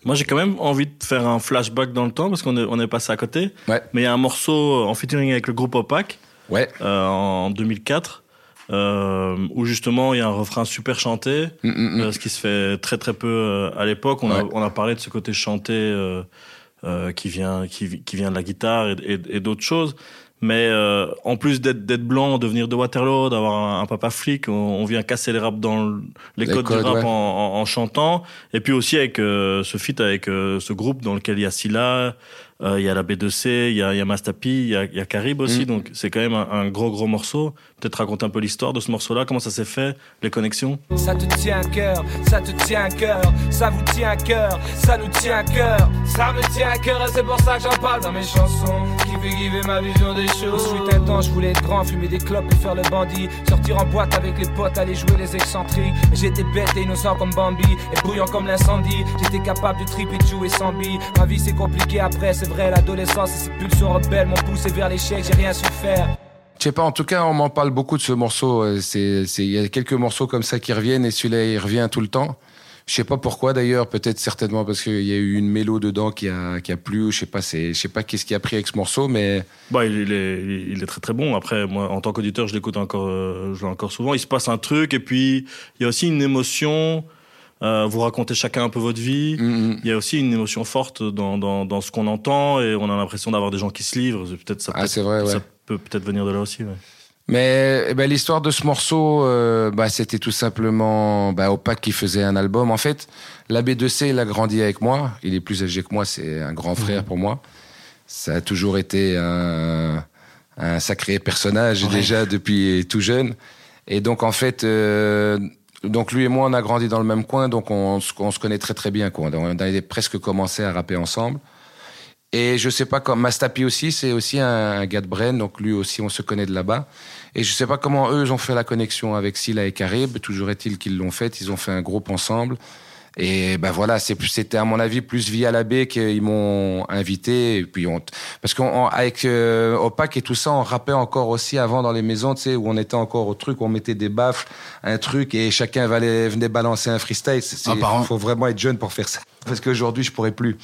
Moi, j'ai quand même envie de faire un flashback dans le temps parce qu'on est, on est passé à côté. Ouais. Mais il y a un morceau en featuring avec le groupe Opac Ouais. euh, en 2004 euh, où justement il y a un refrain super chanté, Mm, mm, mm. euh, ce qui se fait très très peu euh, à l'époque. On, a, Ouais. on a parlé de ce côté chanté euh, euh, qui vient qui, vi- qui vient de la guitare et, et- et d'autres choses. Mais euh, en plus d'être d'être blanc, de venir de Waterloo, d'avoir un, un papa flic, on, on vient casser les rap dans le- les, Les codes, codes, du rap ouais. en, en- en chantant. Et puis aussi avec euh, ce feat avec euh, ce groupe dans lequel il y a Silla, euh, il y a la B2C, il y a, y a Mastapi, il y a, y a Carib aussi. Mm. Donc c'est quand même un, un gros gros morceau. Peut-être raconter un peu l'histoire de ce morceau-là, comment ça s'est fait, les connexions. Ça te tient à cœur, ça te tient à cœur, ça vous tient à cœur, ça nous tient à cœur, ça me tient à cœur et c'est pour ça que j'en parle dans mes chansons. Giver ma vision des choses. Suite un temps, je voulais être grand, fumer des clopes et faire le bandit. Sortir en boîte avec les potes, aller jouer les excentriques. J'étais bête et innocent comme Bambi, et bouillant comme l'incendie. J'étais capable de trip et de jouer sans billes. Ma vie c'est compliqué après, c'est vrai, l'adolescence et ses pulsions rebelles m'ont poussé vers l'échec, j'ai rien su faire. Je sais pas, en tout cas, on m'en parle beaucoup de ce morceau. Euh, il y a quelques morceaux comme ça qui reviennent et celui-là, il revient tout le temps. Je sais pas pourquoi d'ailleurs, peut-être certainement parce qu'il y a eu une mélo dedans qui a, qui a plu. Je sais pas, je sais pas qu'est-ce qui a pris avec ce morceau, mais Bah, il, est, il est très très bon. Après, moi, en tant qu'auditeur, je l'écoute encore, euh, je encore souvent. Il se passe un truc et puis il y a aussi une émotion. Euh, vous racontez chacun un peu votre vie. mm, mm. Il y a aussi une émotion forte dans, dans, dans ce qu'on entend et on a l'impression d'avoir des gens qui se livrent. Peut-être ça, Ah, peut, c'est vrai, ouais. ça peut peut-être venir de là aussi. ouais. Mais eh ben, l'histoire de ce morceau, euh, bah, c'était tout simplement bah, Opac qui faisait un album. En fait, la B2C, il a grandi avec moi. Il est plus âgé que moi, c'est un grand frère pour moi. Ça a toujours été un, un sacré personnage Ouais. déjà depuis tout jeune. Et donc en fait, euh, donc lui et moi, on a grandi dans le même coin, donc on, se- on se connaît très très bien. Quoi. On a presque commencé à rapper ensemble. Et je sais pas comme Mastapi aussi, c'est aussi un, gars de Brenne, donc lui aussi on se connaît de là-bas. Et je sais pas comment eux ils ont fait la connexion avec Silla et Carib. Toujours est-il qu'ils l'ont fait, ils ont fait un groupe ensemble. Et ben voilà, c'était à mon avis plus via la baie qu'ils m'ont invité. Et puis on, parce qu'avec euh, Opac et tout ça, on rappait encore aussi avant dans les maisons, tu sais, où on était encore au truc, où on mettait des baffles, un truc, et chacun venait balancer un freestyle. Ah, an. faut vraiment être jeune pour faire ça. Parce qu'aujourd'hui, je pourrais plus.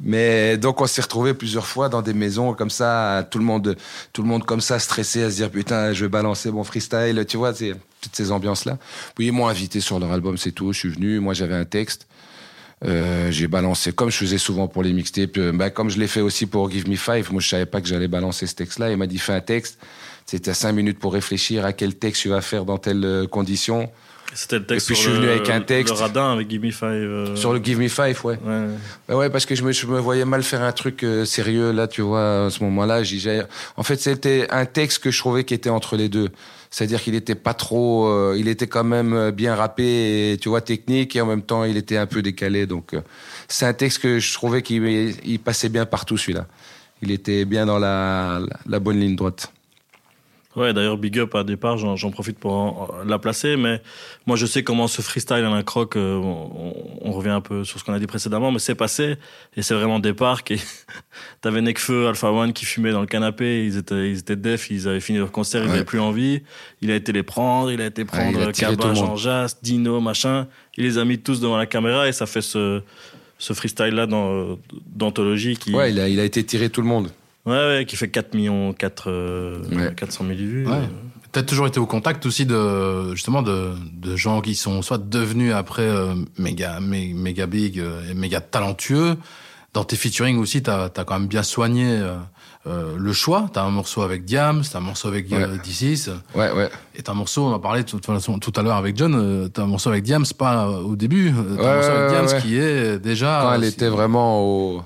Mais donc on s'est retrouvé plusieurs fois dans des maisons comme ça, tout le monde, tout le monde comme ça, stressé à se dire putain, je vais balancer mon freestyle, tu vois, toutes ces ambiances là. Puis ils m'ont invité sur leur album, c'est tout. Je suis venu, moi j'avais un texte, euh, j'ai balancé comme je faisais souvent pour les mixtapes, euh, bah, comme je l'ai fait aussi pour Give Me Five. Moi je savais pas que j'allais balancer ce texte là. Il m'a dit fais un texte. C'était cinq minutes pour réfléchir à quel texte tu vas faire dans telle euh, condition. C'était le texte Et puis, sur je suis le, venu avec un texte. le radin avec Gimme Five. euh, Sur le Give Me Five, ouais. ouais. Bah ouais, parce que je me, je me voyais mal faire un truc euh, sérieux là, tu vois, à ce moment-là. En fait, c'était un texte que je trouvais qui était entre les deux. C'est-à-dire qu'il était pas trop, euh, il était quand même euh, bien rappé, et, tu vois, technique, et en même temps, il était un peu décalé. Donc, euh, c'est un texte que je trouvais qu'il il passait bien partout, celui-là. Il était bien dans la, la, la bonne ligne droite. Ouais, d'ailleurs, big up à départ, j'en profite pour en- la placer, mais moi je sais comment ce freestyle à un croc, euh, on, on revient un peu sur ce qu'on a dit précédemment, mais c'est passé, et c'est vraiment départ. Et t'avais Nekfeu, Alpha One qui fumaient dans le canapé, ils étaient, ils étaient def, ils avaient fini leur concert, ils Ouais. avaient plus envie. Il a été les prendre, il a été prendre le Kaba, monde. Jean Jas, Dino, machin. Il les a mis tous devant la caméra et ça fait ce, ce freestyle-là dans, d'anthologie qui, Ouais, il a, il a été tiré tout le monde. Ouais, ouais, qui fait 4 millions, 4, euh, Ouais. 400 000 vues. Ouais. T'as toujours été au contact aussi de justement de, de gens qui sont soit devenus après euh, méga mé- méga big euh, et méga talentueux. Dans tes featuring aussi, t'as as quand même bien soigné euh, euh, le choix. T'as un morceau avec Diams, t'as un morceau avec euh, Ouais. D6, Ouais, ouais. et t'as un morceau. On en parlait de toute façon tout à l'heure avec John. euh, T'as un morceau avec Diams, pas euh, au début. euh, T'as Ouais, un morceau avec Diams qui est déjà Quand elle euh, était vraiment au,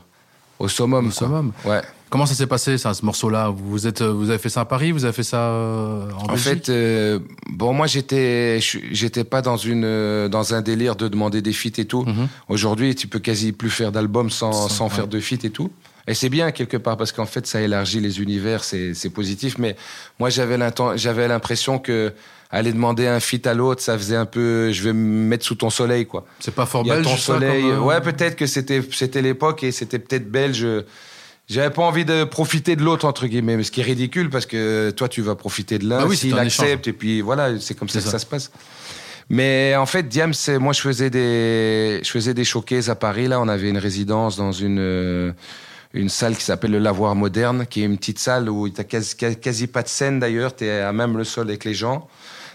au summum. au quoi. summum. Ouais. Comment ça s'est passé ça, ce morceau-là? Vous êtes, euh, vous avez fait ça à Paris Vous avez fait ça euh, en, En Belgique? fait, euh, bon, moi j'étais, j'étais pas dans une, euh, dans un délire de demander des feats et tout. Mhm. Aujourd'hui, tu peux quasi plus faire d'albums sans, Sans- sans, ouais. faire de feats et tout. Et c'est bien quelque part parce qu'en fait, ça élargit les univers, c'est, c'est positif. Mais moi, j'avais j'avais l'impression que aller demander un feat à l'autre, ça faisait un peu, je vais me mettre sous ton soleil, quoi. C'est pas fort belge ton soleil. comme, Ouais, peut-être que c'était c'était l'époque et c'était peut-être belge. J'avais pas envie de profiter de l'autre entre guillemets, mais ce qui est ridicule parce que toi tu vas profiter de l'un Bah oui, s'il accepte et puis voilà, c'est comme ça que ça. ça se passe. Mais en fait, Diam, c'est moi je faisais des je faisais des showcases à Paris. Là, on avait une résidence dans une euh, une salle qui s'appelle le Lavoir Moderne, qui est une petite salle où t'as quasi, quasi pas de scène d'ailleurs. T'es à même le sol avec les gens.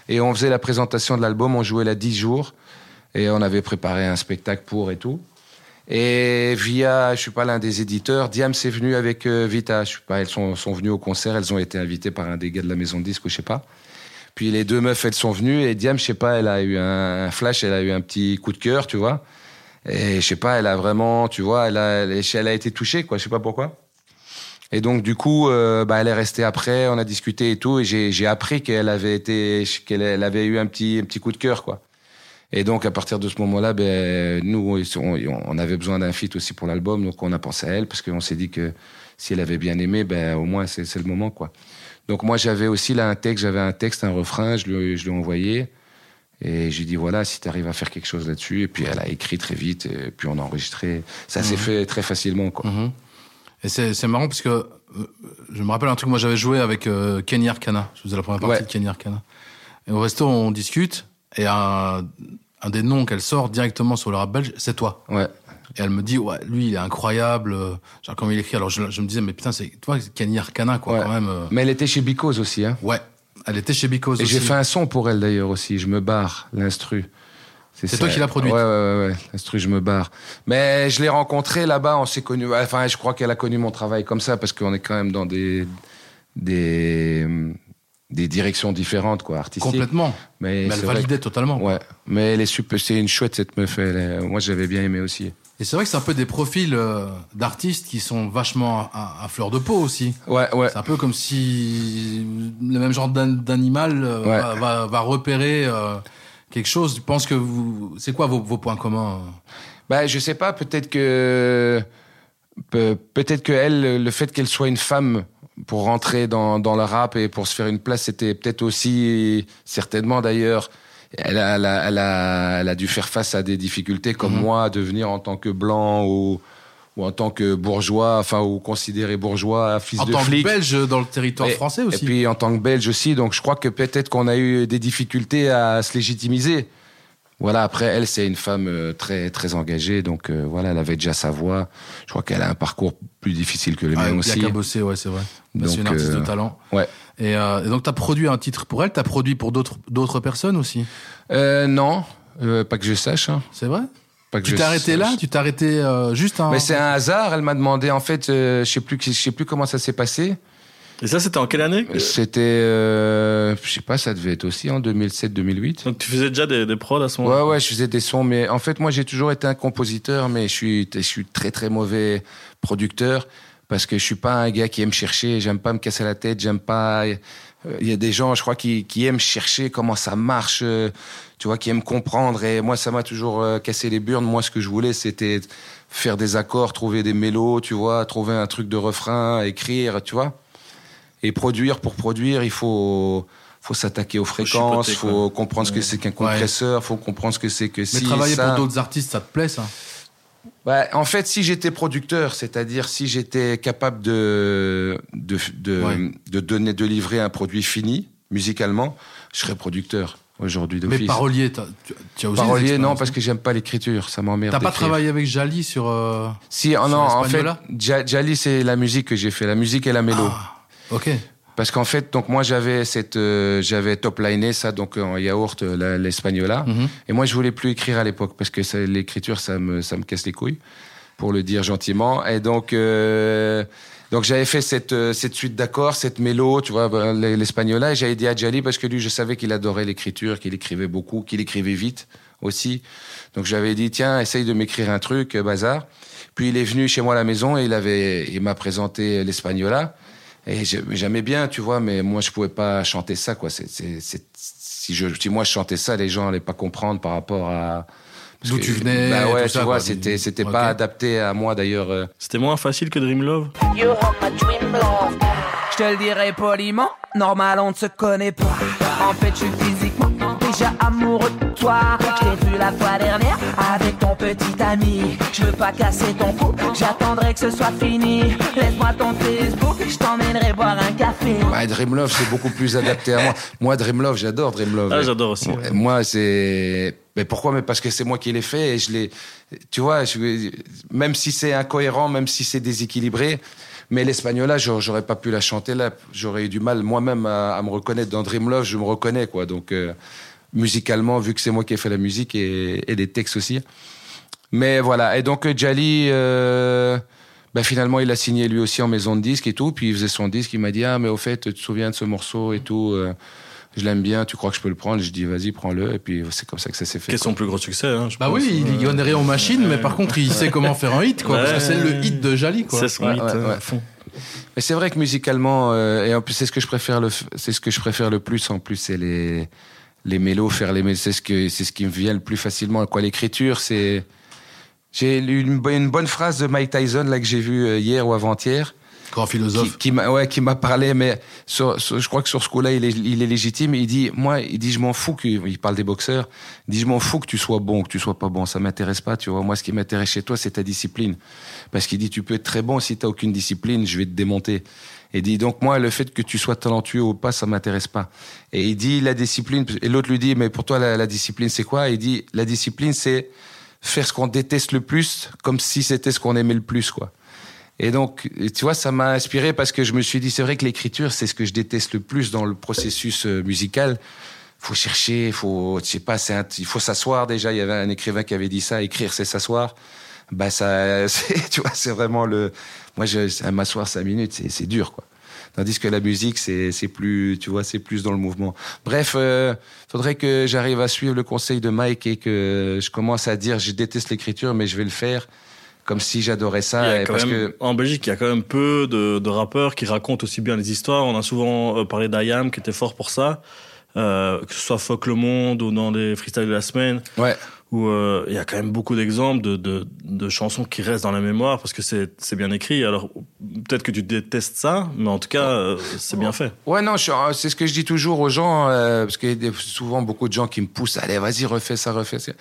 Et on faisait la présentation de l'album. On jouait là 10 jours et on avait préparé un spectacle pour et tout. Et via, je suis pas l'un des éditeurs, Diam s'est venu avec euh, Vita. Je suis pas, elles sont, venues au concert, elles ont été invitées par un des gars de la maison de disque je sais pas. Puis les deux meufs, elles sont venues et Diam, je sais pas, elle a eu un, flash, elle a eu un petit coup de cœur, tu vois. Et je sais pas, elle a vraiment, tu vois, elle a, été touchée, quoi. Je sais pas pourquoi. Et donc du coup, euh, bah, elle est restée après, on a discuté et tout, et j'ai appris qu'elle avait été, qu'elle elle avait eu un petit, un petit coup de cœur, quoi. Et donc, à partir de ce moment-là, ben, nous, on, on avait besoin d'un feat aussi pour l'album, donc on a pensé à elle, parce qu'on s'est dit que si elle avait bien aimé, ben, au moins, c'est le moment, quoi. Donc, moi, j'avais aussi là un texte, j'avais un texte, un refrain, je lui, je lui ai envoyé. Et j'ai dit, voilà, si tu arrives à faire quelque chose là-dessus. Et puis, elle a écrit très vite, et puis on a enregistré. Ça s'est fait très facilement, quoi. Mhm. Et c'est marrant parce que euh, je me rappelle un truc, moi j'avais joué avec euh, Kenny Arcana. Je faisais la première partie Ouais. de Kenny Arcana. Et au resto, on discute et un, un des noms qu'elle sort directement sur le rap belge, c'est toi. Ouais. Et elle me dit, ouais, lui, il est incroyable. euh, Genre, comment il écrit. Alors, je, je me disais, mais putain, c'est toi, c'est Kenny Arcana, quoi, Ouais. quand même. euh. Mais elle était chez Bicose aussi, hein. Ouais. Elle était chez Because Et j'ai fait un son pour elle d'ailleurs aussi. Je me barre, l'instru. C'est toi qui l'as produite Ouais, ouais, ouais, ouais. L'instru, je me barre. Mais je l'ai rencontrée là-bas, on s'est connus. Enfin, je crois qu'elle a connu mon travail comme ça parce qu'on est quand même dans des, des, des directions différentes, quoi, artistiques. Complètement. Mais, Mais elle validait totalement. Ouais. Mais elle est super, c'est une chouette cette meuf. Elle est- moi, j'avais bien aimé aussi. Et c'est vrai que c'est un peu des profils euh, d'artistes qui sont vachement à, à fleur de peau aussi. Ouais, ouais. C'est un peu comme si le même genre d'an- d'animal euh, Ouais. va, va, va repérer euh, quelque chose. Tu penses que vous. C'est quoi vos, vos points communs euh? Bah, je sais pas, peut-être que pe- peut-être que elle, le fait qu'elle soit une femme pour rentrer dans, dans le rap et pour se faire une place, c'était peut-être aussi certainement d'ailleurs. Elle a, elle, a, elle, a, elle a dû faire face à des difficultés comme Mhm. moi, de venir en tant que blanc ou, ou en tant que bourgeois, enfin, ou considéré bourgeois, fils En de tant que flic. Belge dans le territoire Et- français Et aussi. puis en tant que Belge aussi, donc je crois que peut-être qu'on a eu des difficultés à se légitimiser. Voilà, après elle, c'est une femme euh, très très engagée, donc euh, voilà, elle avait déjà sa voix. Je crois qu'elle a un parcours plus difficile que le Ah, mien il y a aussi. qu'à bosser, ouais, c'est vrai. C'est une artiste euh, de talent. Ouais. Et, euh, et donc, tu as produit un titre pour elle, tu as produit pour d'autres personnes aussi? Euh, non, euh, pas que je sache. Hein. C'est vrai? Tu t'es arrêté là? Tu t'es arrêté euh, juste un. Mais c'est un hasard. Elle m'a demandé en fait, euh, je sais plus, je sais plus comment ça s'est passé. Et ça, c'était en quelle année C'était, euh, je sais pas, ça devait être aussi en 2007-2008. Donc tu faisais déjà des, des prods à ce Ouais, moment-là ouais, je faisais des sons, mais en fait, moi, j'ai toujours été un compositeur, mais je suis, je suis très, très mauvais producteur parce que je suis pas un gars qui aime chercher, j'aime pas me casser la tête, j'aime pas. euh, Il y a des gens, je crois, qui, qui aiment chercher comment ça marche, euh, tu vois, qui aiment comprendre. Et moi, ça m'a toujours euh, cassé les burnes. Moi, ce que je voulais, c'était faire des accords, trouver des mélos, tu vois, trouver un truc de refrain, écrire, tu vois. Et produire pour produire, il faut faut s'attaquer aux fréquences, chipoter, faut quoi. comprendre ce que c'est qu'un compresseur, faut comprendre ce que c'est que Mais si travailler ça. pour d'autres artistes, ça te plaît, ça? Ouais, en fait, si j'étais producteur, c'est-à-dire si j'étais capable de de, de, Ouais. de donner, de livrer un produit fini musicalement, je serais producteur aujourd'hui Mais parolier, tu, as aussi. Parolier, non, parce que j'aime pas l'écriture, ça m'emmerde. T'as pas travaillé avec Jali sur. euh, Si, oh sur non, en fait, Jali, c'est la musique que j'ai fait, la musique et la mélo. Ah, ok. Parce qu'en fait, donc moi j'avais cette, euh, j'avais top liné ça donc en yaourt euh, la- l'espagnola. Mhm. Et moi je voulais plus écrire à l'époque parce que l'écriture ça me ça me casse les couilles, pour le dire gentiment. Et donc euh, donc j'avais fait cette euh, cette suite d'accords, cette mélo, tu vois, l- l'espagnola. Et j'avais dit à Jali parce que lui je savais qu'il adorait l'écriture, qu'il écrivait beaucoup, qu'il écrivait vite aussi. Donc j'avais dit tiens essaye de m'écrire un truc euh, bazar. Puis il est venu chez moi à la maison et il avait il m'a présenté l'espagnola. Et j'ai- j'aimais bien, tu vois, mais moi, je pouvais pas chanter ça, quoi. C'est, c'est, c'est- si, je, si moi, je chantais ça, les gens allaient pas comprendre par rapport à... parce D'où que- tu venais, Bah ouais, tout tu ça, vois, quoi. c'était, c'était Ok. pas adapté à moi, d'ailleurs. euh. C'était moins facile que Dream Love You are my dream love. Je te le dirai poliment, normal on ne se connaît pas. En fait, je suis physiquement déjà amoureux de toi. Je t'ai vu la fois dernière avec ton petit ami. Je veux pas casser ton cou, j'attendrai que ce soit fini. Laisse-moi ton Facebook, je t'emmènerai boire un café. Ouais, Dream Love, c'est beaucoup plus adapté à moi. Moi, Dream Love, j'adore Dream Love. Ah, j'adore aussi. Bon, Moi, c'est. Mais pourquoi? Mais parce que c'est moi qui l'ai fait et je l'ai. Tu vois, je... même si c'est incohérent, même si c'est déséquilibré, mais l'espagnol j'aurais j'aurais pas pu la chanter là. J'aurais eu du mal moi-même à, à me reconnaître dans Dream Love. Je me reconnais quoi. Donc euh, musicalement, vu que c'est moi qui ai fait la musique et, et les textes aussi. Mais voilà. Et donc euh, Jali. Euh... Ben finalement, il a signé lui aussi en maison de disque et tout. Puis il faisait son disque. Il m'a dit ah mais au fait, tu te souviens de ce morceau et tout. euh, je l'aime bien. Tu crois que je peux le prendre? Je dis vas-y, prends-le. Et puis c'est comme ça que ça s'est fait. Quel est son plus gros succès hein, je Bah pense. oui, il y en rien aux machines, mais par contre, il sait comment faire un hit, quoi. parce que c'est le hit de Jali, quoi. C'est son Ouais, hit ouais, ouais. à fond. Mais c'est vrai que musicalement, euh, et en plus c'est ce que je préfère le, c'est ce que je préfère le plus. En plus, c'est les les mélos, faire les mélos, c'est ce que c'est ce qui me vient le plus facilement. Quoi, l'écriture, c'est j'ai lu une, une bonne phrase de Mike Tyson là que j'ai vu euh, hier ou avant-hier. Grand qui, philosophe. qui m'a ouais, qui m'a parlé mais sur, sur- je crois que sur ce coup-là il est, il est légitime il dit moi il dit je m'en fous que il parle des boxeurs il dit je m'en fous que tu sois bon que tu sois pas bon ça m'intéresse pas tu vois moi ce qui m'intéresse chez toi c'est ta discipline parce qu'il dit tu peux être très bon si t'as aucune discipline je vais te démonter et dit donc moi le fait que tu sois talentueux ou pas ça m'intéresse pas et il dit la discipline et l'autre lui dit mais pour toi la, discipline c'est quoi? Il dit la discipline c'est faire ce qu'on déteste le plus comme si c'était ce qu'on aimait le plus quoi et donc, et tu vois, ça m'a inspiré parce que je me suis dit, c'est vrai que l'écriture, c'est ce que je déteste le plus dans le processus euh, musical. Faut chercher, faut, je sais pas, il faut s'asseoir déjà. Il y avait un écrivain qui avait dit ça, écrire, c'est s'asseoir. Bah ça, tu vois, c'est vraiment le. Moi, je, c'est- m'asseoir cinq minutes, c'est, dur, quoi. Tandis que la musique, c'est, c'est plus, tu vois, c'est plus dans le mouvement. Bref, euh, faudrait que j'arrive à suivre le conseil de Mike et que je commence à dire, je déteste l'écriture, mais je vais le faire comme si j'adorais ça. et parce même- que En Belgique, il y a quand même peu de, de rappeurs qui racontent aussi bien les histoires. On a souvent euh, parlé d'Ayam qui était fort pour ça, euh, que ce soit Fuck le Monde ou dans les freestyles de la semaine, Ouais. Où euh, il y a quand même beaucoup d'exemples de, chansons qui restent dans la mémoire parce que c'est bien écrit. Alors peut-être que tu détestes ça, mais en tout cas, euh, c'est bien fait. Ouais, non, euh, c'est ce que je dis toujours aux gens, parce qu'il y a souvent beaucoup de gens qui me poussent, allez, vas-y, refais ça, refais ça.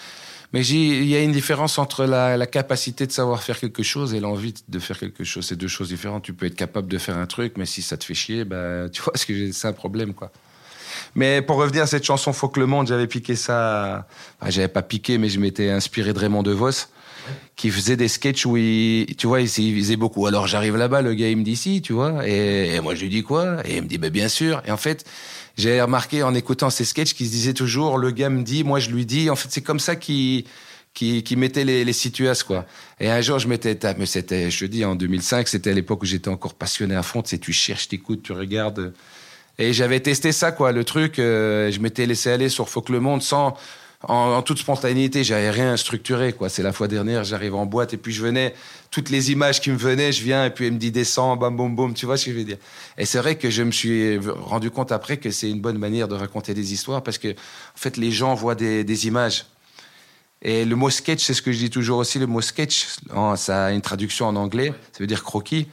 Mais il y a une différence entre la, capacité de savoir faire quelque chose et l'envie de faire quelque chose. C'est deux choses différentes. Tu peux être capable de faire un truc, mais si ça te fait chier, bah, tu vois, c'est un problème, quoi. Mais pour revenir à cette chanson Faut que le monde, j'avais piqué ça. Enfin, j'avais pas piqué, mais je m'étais inspiré de Raymond DeVos, qui faisait des sketchs où il, tu vois, il, faisait beaucoup. Alors j'arrive là-bas, le gars il me dit si, tu vois, et, moi je lui dis quoi? Et il me dit bah, bien sûr. Et en fait, j'ai remarqué en écoutant ces sketchs qu'il se disait toujours, le gars me dit, moi je lui dis. En fait, c'est comme ça qu'il qui, mettait les, situations, quoi. Et un jour, je m'étais, ta- mais c'était, je te dis, en 2005, c'était à l'époque où j'étais encore passionné à fond. Tu sais, tu cherches, t'écoutes, tu regardes. Et j'avais testé ça, quoi, le truc. euh, je m'étais laissé aller sur Faut que le monde sans, en, en toute spontanéité. J'avais rien structuré, quoi. C'est la fois dernière, j'arrive en boîte et puis je venais, toutes les images qui me venaient, je viens et puis elle me dit descends, bam, boum, boum. Tu vois ce que je veux dire? Et c'est vrai que je me suis rendu compte après que c'est une bonne manière de raconter des histoires parce que, en fait, les gens voient des, des images. Et le mot sketch, c'est ce que je dis toujours aussi, le mot sketch, ça a une traduction en anglais, ça veut dire croquis.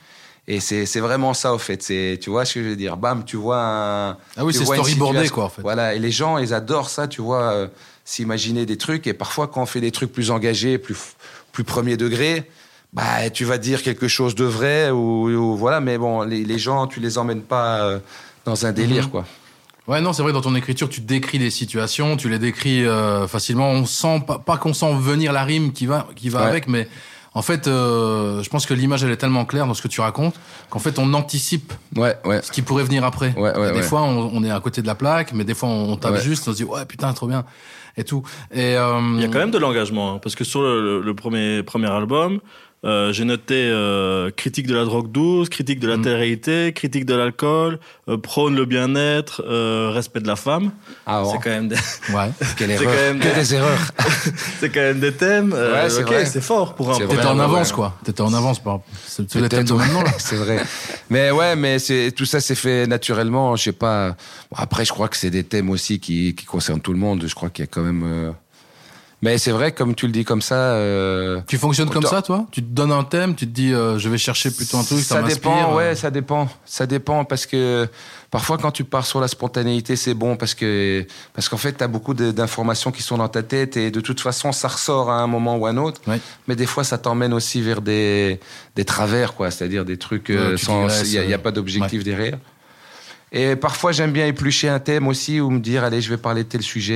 Et c'est vraiment ça, au fait. C'est, tu vois ce que je veux dire? Bam, tu vois un. Ah oui, c'est storyboardé, quoi, en fait. Voilà, et les gens, ils adorent ça, tu vois, euh, s'imaginer des trucs. Et parfois, quand on fait des trucs plus engagés, plus, plus premier degré, bah, tu vas dire quelque chose de vrai, ou, ou voilà, mais bon, les, les gens, tu les emmènes pas euh, dans un délire, Mhm. quoi. Ouais, non, c'est vrai, dans ton écriture, tu décris les situations, tu les décris euh, facilement. On sent, pas, pas qu'on sent venir la rime qui va, qui va Ouais. avec, mais en fait, euh, je pense que l'image, elle est tellement claire dans ce que tu racontes qu'en fait, on anticipe Ouais, ouais. ce qui pourrait venir après. Ouais, ouais, des ouais. fois, on, on est à côté de la plaque, mais des fois, on, on tape Ouais. juste, on se dit, ouais, putain, trop bien, et tout. Et, euh, Il y a quand même de l'engagement, hein, parce que sur le, le- le premier, premier album, euh, j'ai noté euh, critique de la drogue douce, critique de la télé-réalité, critique de l'alcool, euh, prône le bien-être, euh, respect de la femme. Ah, C'est bon. quand même des, ouais. Quelle c'est erreur. quand même- Que des erreurs. c'est quand même des thèmes. euh, Ouais, c'est ok, vrai. c'est fort pour un. C'est T'étais en Ouais, avance, ouais. quoi. T'étais en avance par c'est c'est ouais. c'est vrai. Mais ouais, mais c'est tout ça, c'est fait naturellement. Je sais pas. Bon, après, je crois que c'est des thèmes aussi qui, qui concernent tout le monde. Je crois qu'il y a quand même. Euh, Mais c'est vrai, comme tu le dis comme ça. euh, Tu fonctionnes comme ça, toi Tu te donnes un thème, tu te dis, euh, je vais chercher plutôt un truc, ça, ça dépend, euh. ouais, ça dépend. Ça dépend parce que parfois quand tu pars sur la spontanéité, c'est bon parce que parce qu'en fait, tu as beaucoup d'informations qui sont dans ta tête et de toute façon, ça ressort à un moment ou à un autre. Ouais. Mais des fois, ça t'emmène aussi vers des des travers quoi, c'est-à-dire des trucs euh, Ouais, sans il y, a- il y a euh, pas d'objectif derrière. Et parfois, j'aime bien éplucher un thème aussi ou me dire allez, je vais parler de tel sujet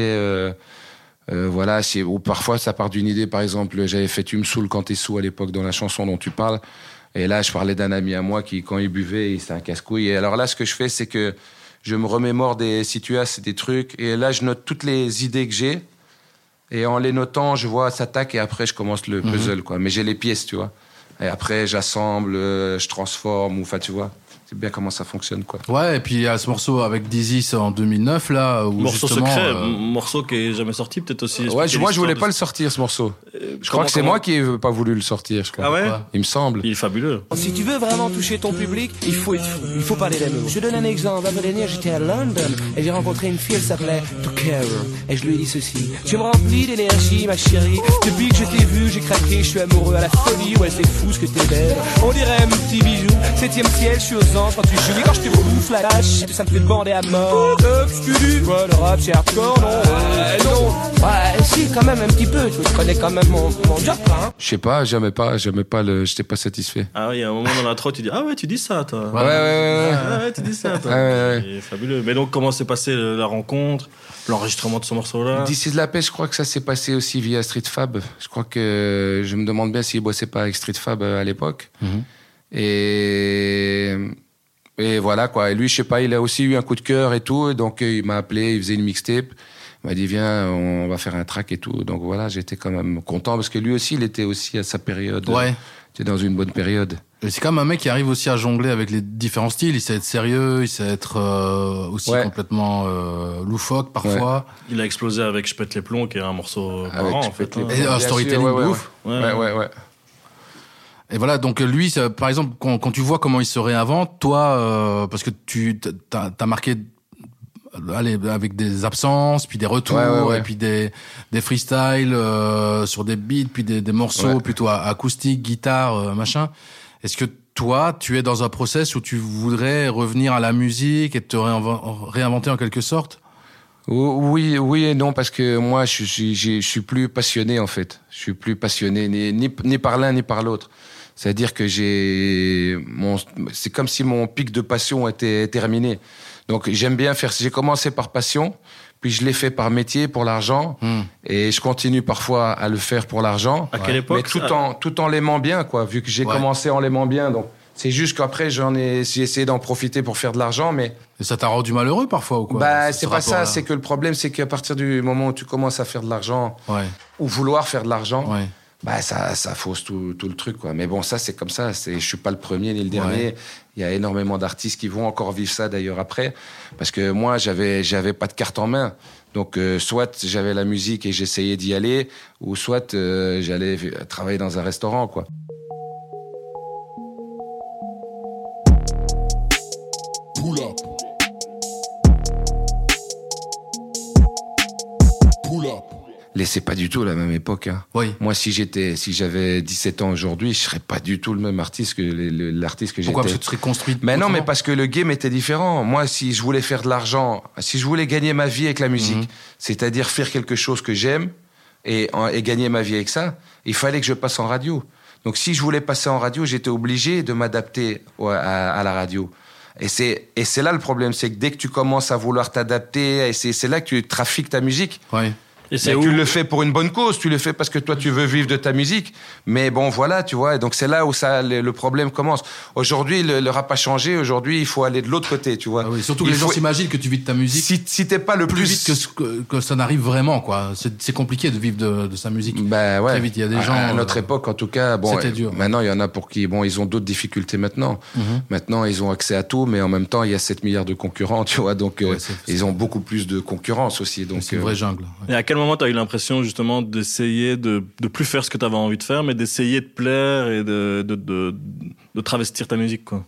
euh, voilà, c'est- ou parfois ça part d'une idée. Par exemple, j'avais fait Tu me saoules quand t'es sous à l'époque dans la chanson dont tu parles. Et là, je parlais d'un ami à moi qui, quand il buvait, il un casse-couille. Et alors là, ce que je fais, c'est que je me remémore des situations, des trucs. Et là, je note toutes les idées que j'ai. Et en les notant, je vois ça tac. Et après, je commence le puzzle, quoi. Mais j'ai les pièces, tu vois. Et après, j'assemble, euh, je transforme. ou Enfin, tu vois. Bien comment ça fonctionne, quoi. Ouais, et puis il y a ce morceau avec Dizzy en 2009, là, où Morceau justement... secret, euh, morceau qui est jamais sorti, peut-être aussi. Ouais, je- moi, je voulais pas le sortir, ce morceau. de- Je crois que c'est Comment- moi qui ai pas voulu le sortir, je crois. Ah ouais Il me semble. Il est fabuleux. Si tu veux vraiment toucher ton public, il faut être fou. Il faut parler d'amour. Je te donne un exemple. L'année dernière, j'étais à London et j'ai rencontré une fille, elle s'appelait Carol. Et je lui ai dit ceci. Tu me remplis d'énergie, ma chérie. Depuis que je t'ai vu, j'ai craqué, je suis amoureux à la folie. Ouais, c'est fou ce que t'es belle. On dirait un petit bijou. Septième ciel, je suis aux anges quand tu joues. Et quand je te bouffe la lâche, ça me fait bander à mort. Euh, Ouais, le rap, c'est hardcore, non? Euh, Non. Ouais, si, quand même un petit peu. Tu connais quand même mon, mon job, hein. Je sais pas, jamais pas, jamais pas le, j'étais pas satisfait. Ah oui, il y a un moment dans la trotte, tu dis Ah ouais, tu dis ça, toi. Ouais, ouais, ouais, ouais. Ah ouais, tu dis ça, toi. Ouais, ouais, fabuleux. Mais donc, comment s'est passée le- la rencontre, l'enregistrement de ce morceau-là? D'ici de la paix, je crois que ça s'est passé aussi via Street Fab. Je crois que je me demande bien s'il bossait pas avec Street Fab euh, à l'époque. Mhm. Et et voilà quoi. Et lui, je sais pas, il a aussi eu un coup de cœur et tout. Et donc euh, il m'a appelé, il faisait une mixtape. Il m'a dit viens, on va faire un track et tout. Donc voilà, j'étais quand même content parce que lui aussi, il était aussi à sa période. Ouais. Il était dans une bonne période. Et C'est comme un mec qui arrive aussi à jongler avec les différents styles. Il sait être sérieux, il sait être euh, aussi Ouais. complètement euh, loufoque parfois. Il a explosé avec Je pète les plombs, qui est un morceau Avec en fait. hein. Et un storytelling. Ouais, Ouais, ouais, ouais. Et voilà, donc euh, lui, ça, par exemple, quand, quand tu vois comment il se réinvente, toi, euh, parce que tu t'as as marqué euh, allez, avec des absences, puis des retours, Ouais, ouais, ouais. et puis des, des freestyles euh, sur des beats, puis des, des morceaux plutôt a- acoustiques, guitare, euh, machin. Est-ce que toi, tu es dans un process où tu voudrais revenir à la musique et te réinven- réinventer en quelque sorte? Oui, oui et non, parce que moi, je suis, je je suis plus passionné, en fait. Je suis plus passionné ni, ni, ni par l'un ni par l'autre. C'est-à-dire que j'ai mon, c'est comme si mon pic de passion était terminé. Donc, j'aime bien faire, j'ai commencé par passion, puis je l'ai fait par métier, pour l'argent, Hmm. et je continue parfois à le faire pour l'argent. À quelle Mais époque tout ça en, tout en l'aimant bien, quoi, vu que j'ai Ouais. commencé en l'aimant bien. Donc, c'est juste qu'après, j'en ai, j'ai essayé d'en profiter pour faire de l'argent, mais Et ça t'a rendu malheureux parfois ou quoi bah, ce c'est pas ça. C'est que le problème, c'est qu'à partir du moment où tu commences à faire de l'argent Ouais, ou vouloir faire de l'argent, ouais. Bah ça, ça fausse tout, tout le truc, quoi. Mais bon, ça, c'est comme ça. C'est, je suis pas le premier ni le dernier. Ouais. Il y a énormément d'artistes qui vont encore vivre ça d'ailleurs après, parce que moi, j'avais, j'avais pas de carte en main. Donc, euh, soit j'avais la musique et j'essayais d'y aller, ou soit euh, j'allais travailler dans un restaurant, quoi. C'est pas du tout la même époque. Hein. Oui. Moi, si j'étais, si j'avais 17 ans aujourd'hui, je serais pas du tout le même artiste que l'artiste que j'étais. Pourquoi Parce que tu serais construit. Mais non, mais parce que le game était différent. Moi, si je voulais faire de l'argent, si je voulais gagner ma vie avec la musique, Mhm. c'est-à-dire faire quelque chose que j'aime et, gagner ma vie avec ça, il fallait que je passe en radio. Donc, si je voulais passer en radio, j'étais obligé de m'adapter à, à la radio. Et c'est et c'est là le problème, c'est que dès que tu commences à vouloir t'adapter, c'est là que tu trafiques ta musique. Et c'est tu le fais pour une bonne cause, tu le fais parce que toi tu veux vivre de ta musique. Mais bon, voilà, tu vois. Et donc c'est là où ça le, le problème commence. Aujourd'hui, le, le rap a changé. Aujourd'hui, il faut aller de l'autre côté, tu vois. Ah oui, surtout que Il les gens s'imaginent que tu vis de ta musique Si, si t'es pas le plus plus, vite que, ce que, que ça n'arrive vraiment, quoi. C'est compliqué de vivre de, de sa musique. Bah ouais. Très vite, il y a des À- gens, À, notre euh, époque, en tout cas, bon. c'était dur. Maintenant, il y en a pour qui, bon, ils ont d'autres difficultés maintenant. Mhm. Maintenant, ils ont accès à tout, mais en même temps, il y a 7 milliards de concurrents, tu vois. Donc, euh, Ouais, ils ont beaucoup plus de concurrence aussi. Donc, C'est une euh, vraie jungle. ouais. Quel moment tu as eu l'impression justement d'essayer de, de plus faire ce que tu avais envie de faire, mais d'essayer de plaire et de, de, de, de travestir ta musique quoi?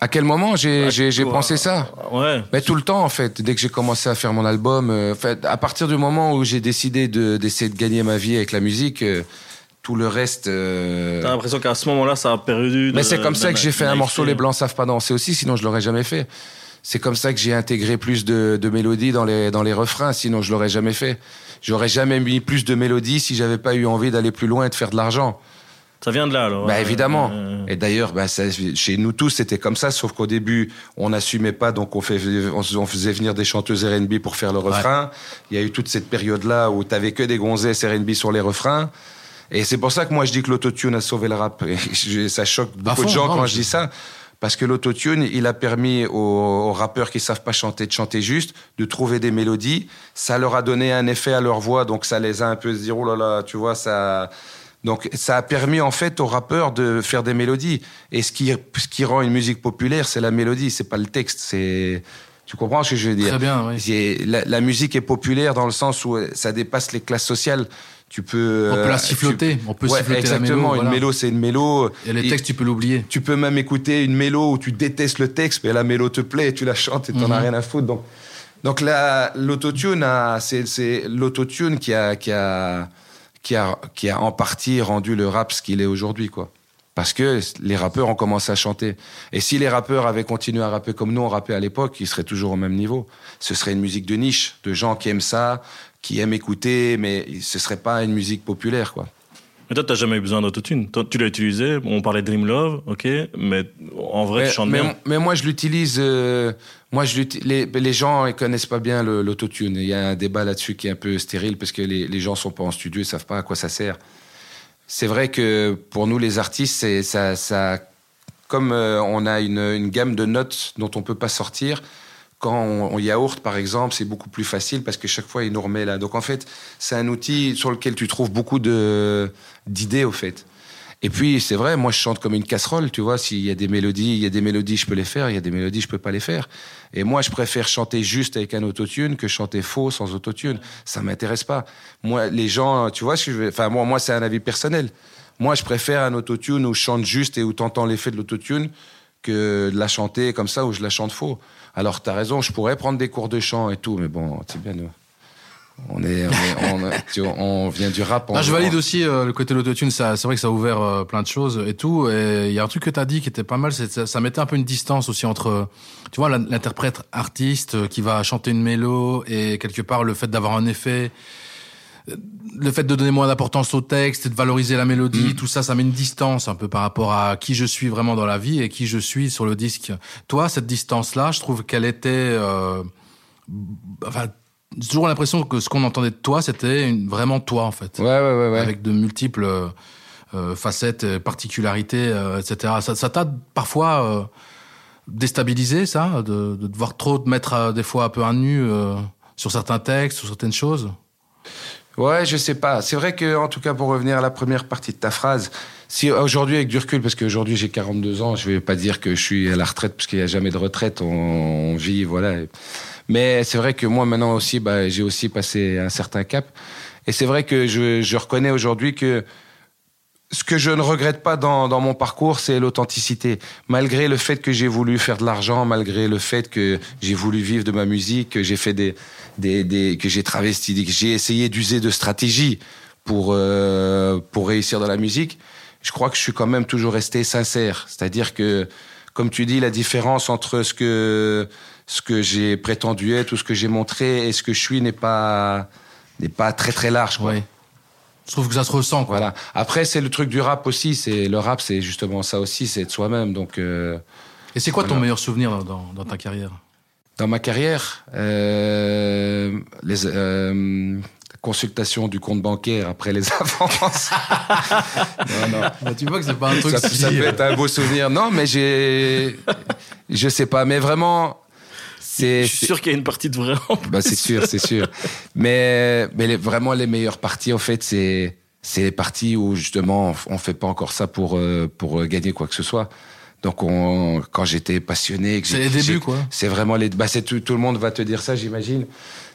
À quel moment j'ai j'ai- pensé ça? Ouais. Mais tout le temps, en fait, dès que j'ai commencé à faire mon album, euh, en fait, à partir du moment où j'ai décidé de- d'essayer de, gagner ma vie avec la musique, euh, tout le reste. euh, T'as l'impression qu'à ce moment-là, ça a perdu. Mais de- c'est comme ça que j'ai fait un morceau Les Blancs savent pas danser aussi, sinon je l'aurais jamais fait. C'est comme ça que j'ai intégré plus de, de mélodies dans les, dans les refrains, sinon je l'aurais jamais fait. J'aurais jamais mis plus de mélodies si j'avais pas eu envie d'aller plus loin et de faire de l'argent. Ça vient de là alors. Bah ouais. évidemment. Euh, Et d'ailleurs, bah, ça- chez nous tous, c'était comme ça, sauf qu'au début, on n'assumait pas, donc on, fait, on, on faisait venir des chanteuses R&B pour faire le refrain. Il y a eu toute cette période-là où t'avais que des gonzesses R&B sur les refrains. Et c'est pour ça que moi je dis que l'autotune a sauvé le rap. Et je- ça choque beaucoup fond, de gens non, quand je dis ça. Parce que l'autotune, il a permis aux, aux rappeurs qui savent pas chanter de chanter juste, de trouver des mélodies. Ça leur a donné un effet à leur voix, donc ça les a un peu se dire, oh là là, tu vois, ça... Donc ça a permis en fait aux rappeurs de faire des mélodies. Et ce qui, ce qui rend une musique populaire, c'est la mélodie, c'est pas le texte. C'est... Tu comprends ce que je veux dire? Très bien, oui. La musique est populaire dans le sens où ça dépasse les classes sociales. Tu peux. On peut euh, la tu- siffloter. On peut Ouais, siffloter la exactement. mélo. Une voilà. mélo, c'est une mélo. Et les textes, tu peux l'oublier. tu peux même écouter une mélo où tu détestes le texte, mais la mélo te plaît, et tu la chantes et t'en as Mhm. rien à foutre. Donc, donc là, l'autotune, c'est l'autotune qui a, qui a, qui a, qui a en partie rendu le rap ce qu'il est aujourd'hui, quoi. Parce que les rappeurs ont commencé à chanter. Et si les rappeurs avaient continué à rapper comme nous on rappait à l'époque, ils seraient toujours au même niveau. Ce serait une musique de niche, de gens qui aiment ça, qui aiment écouter, mais ce serait pas une musique populaire, quoi. Mais toi, t'as jamais eu besoin d'autotune. Toi, Tu l'as utilisé. On parlait de Dream Love, ok. Mais en vrai, mais, tu chantes mais- bien. mais moi, je l'utilise. euh, moi, je l'uti- les, les gens ils connaissent pas bien l'autotune. Il y a un débat là-dessus qui est un peu stérile parce que les, les gens sont pas en studio, ils savent pas à quoi ça sert. C'est vrai que pour nous, les artistes, c'est ça, ça, comme euh, on a une, une gamme de notes dont on peut pas sortir. Quand on, on yaourt, par exemple, c'est beaucoup plus facile parce que chaque fois, il nous remet là. Donc, en fait, c'est un outil sur lequel tu trouves beaucoup d'idées, au fait. Et puis, c'est vrai, moi, je chante comme une casserole, tu vois. S'il y a des mélodies, il y a des mélodies, je peux les faire. Il y a des mélodies, je peux pas les faire. Et moi, je préfère chanter juste avec un autotune que chanter faux sans autotune. Ça m'intéresse pas. Moi, les gens, tu vois, que je veux- enfin, moi, moi, c'est un avis personnel. Moi, je préfère un autotune où je chante juste et où t'entends l'effet de l'autotune que de la chanter comme ça où je la chante faux. Alors, t'as raison, je pourrais prendre des cours de chant et tout, mais bon, c'est bien, nous. On est, on, est- on- tu vient du rap. Ah, on- je valide aussi euh, le côté de l'autotune, c'est vrai que ça a ouvert euh, plein de choses et tout. Et il y a un truc que tu as dit qui était pas mal, c'est ça, ça mettait un peu une distance aussi entre, tu vois, l'interprète artiste euh, qui va chanter une mélo et quelque part le fait d'avoir un effet, le fait de donner moins d'importance au texte et de valoriser la mélodie, tout ça, ça met une distance un peu par rapport à qui je suis vraiment dans la vie et qui je suis sur le disque. Toi, cette distance-là, je trouve qu'elle était, euh, enfin, j'ai toujours l'impression que ce qu'on entendait de toi, c'était vraiment toi en fait Ouais, ouais, ouais, ouais. avec de multiples euh, facettes, particularités, euh, etc. Ça t'a parfois euh, déstabilisé, ça, de, de devoir trop te mettre des fois un peu à nu sur certains textes, sur certaines choses? Ouais, je sais pas. C'est vrai que, en tout cas, pour revenir à la première partie de ta phrase, si aujourd'hui, avec du recul, parce qu'aujourd'hui j'ai 42 ans, je vais pas dire que je suis à la retraite, parce qu'il n'y a jamais de retraite, on, on vit, voilà. Mais c'est vrai que moi, maintenant aussi, bah, j'ai aussi passé un certain cap. Et c'est vrai que je, je reconnais aujourd'hui que ce que je ne regrette pas dans, dans mon parcours, c'est l'authenticité. Malgré le fait que j'ai voulu faire de l'argent, malgré le fait que j'ai voulu vivre de ma musique, que j'ai fait des, des, des que j'ai travesti, que j'ai essayé d'user de stratégies pour euh, pour réussir dans la musique, je crois que je suis quand même toujours resté sincère. C'est-à-dire que, comme tu dis, la différence entre ce que ce que j'ai prétendu être ou ce que j'ai montré et ce que je suis n'est pas n'est pas très très large. Quoi. Je trouve que ça se ressent. Quoi. Voilà. Après, c'est le truc du rap aussi. C'est le rap, c'est justement ça aussi, c'est être soi-même. Donc, euh, Et c'est quoi ton meilleur souvenir dans, dans ta carrière? Dans ma carrière, euh, les euh, consultations du compte bancaire après les avances. non, non. Bah, Tu vois que c'est pas un truc ça, si- ça peut être un beau souvenir. Non, mais j'ai, je sais pas, mais vraiment, c'est. Je suis sûr qu'il y a une partie de vrai. en plus. Bah, c'est sûr, c'est sûr. Mais, mais les- vraiment, les meilleures parties, en fait, c'est, c'est les parties où, justement, on, on fait pas encore ça pour, euh, pour euh, gagner quoi que ce soit. Donc, on, quand j'étais passionné, C'est les débuts, quoi. C'est vraiment les, bah, c'est tout, tout le monde va te dire ça, j'imagine.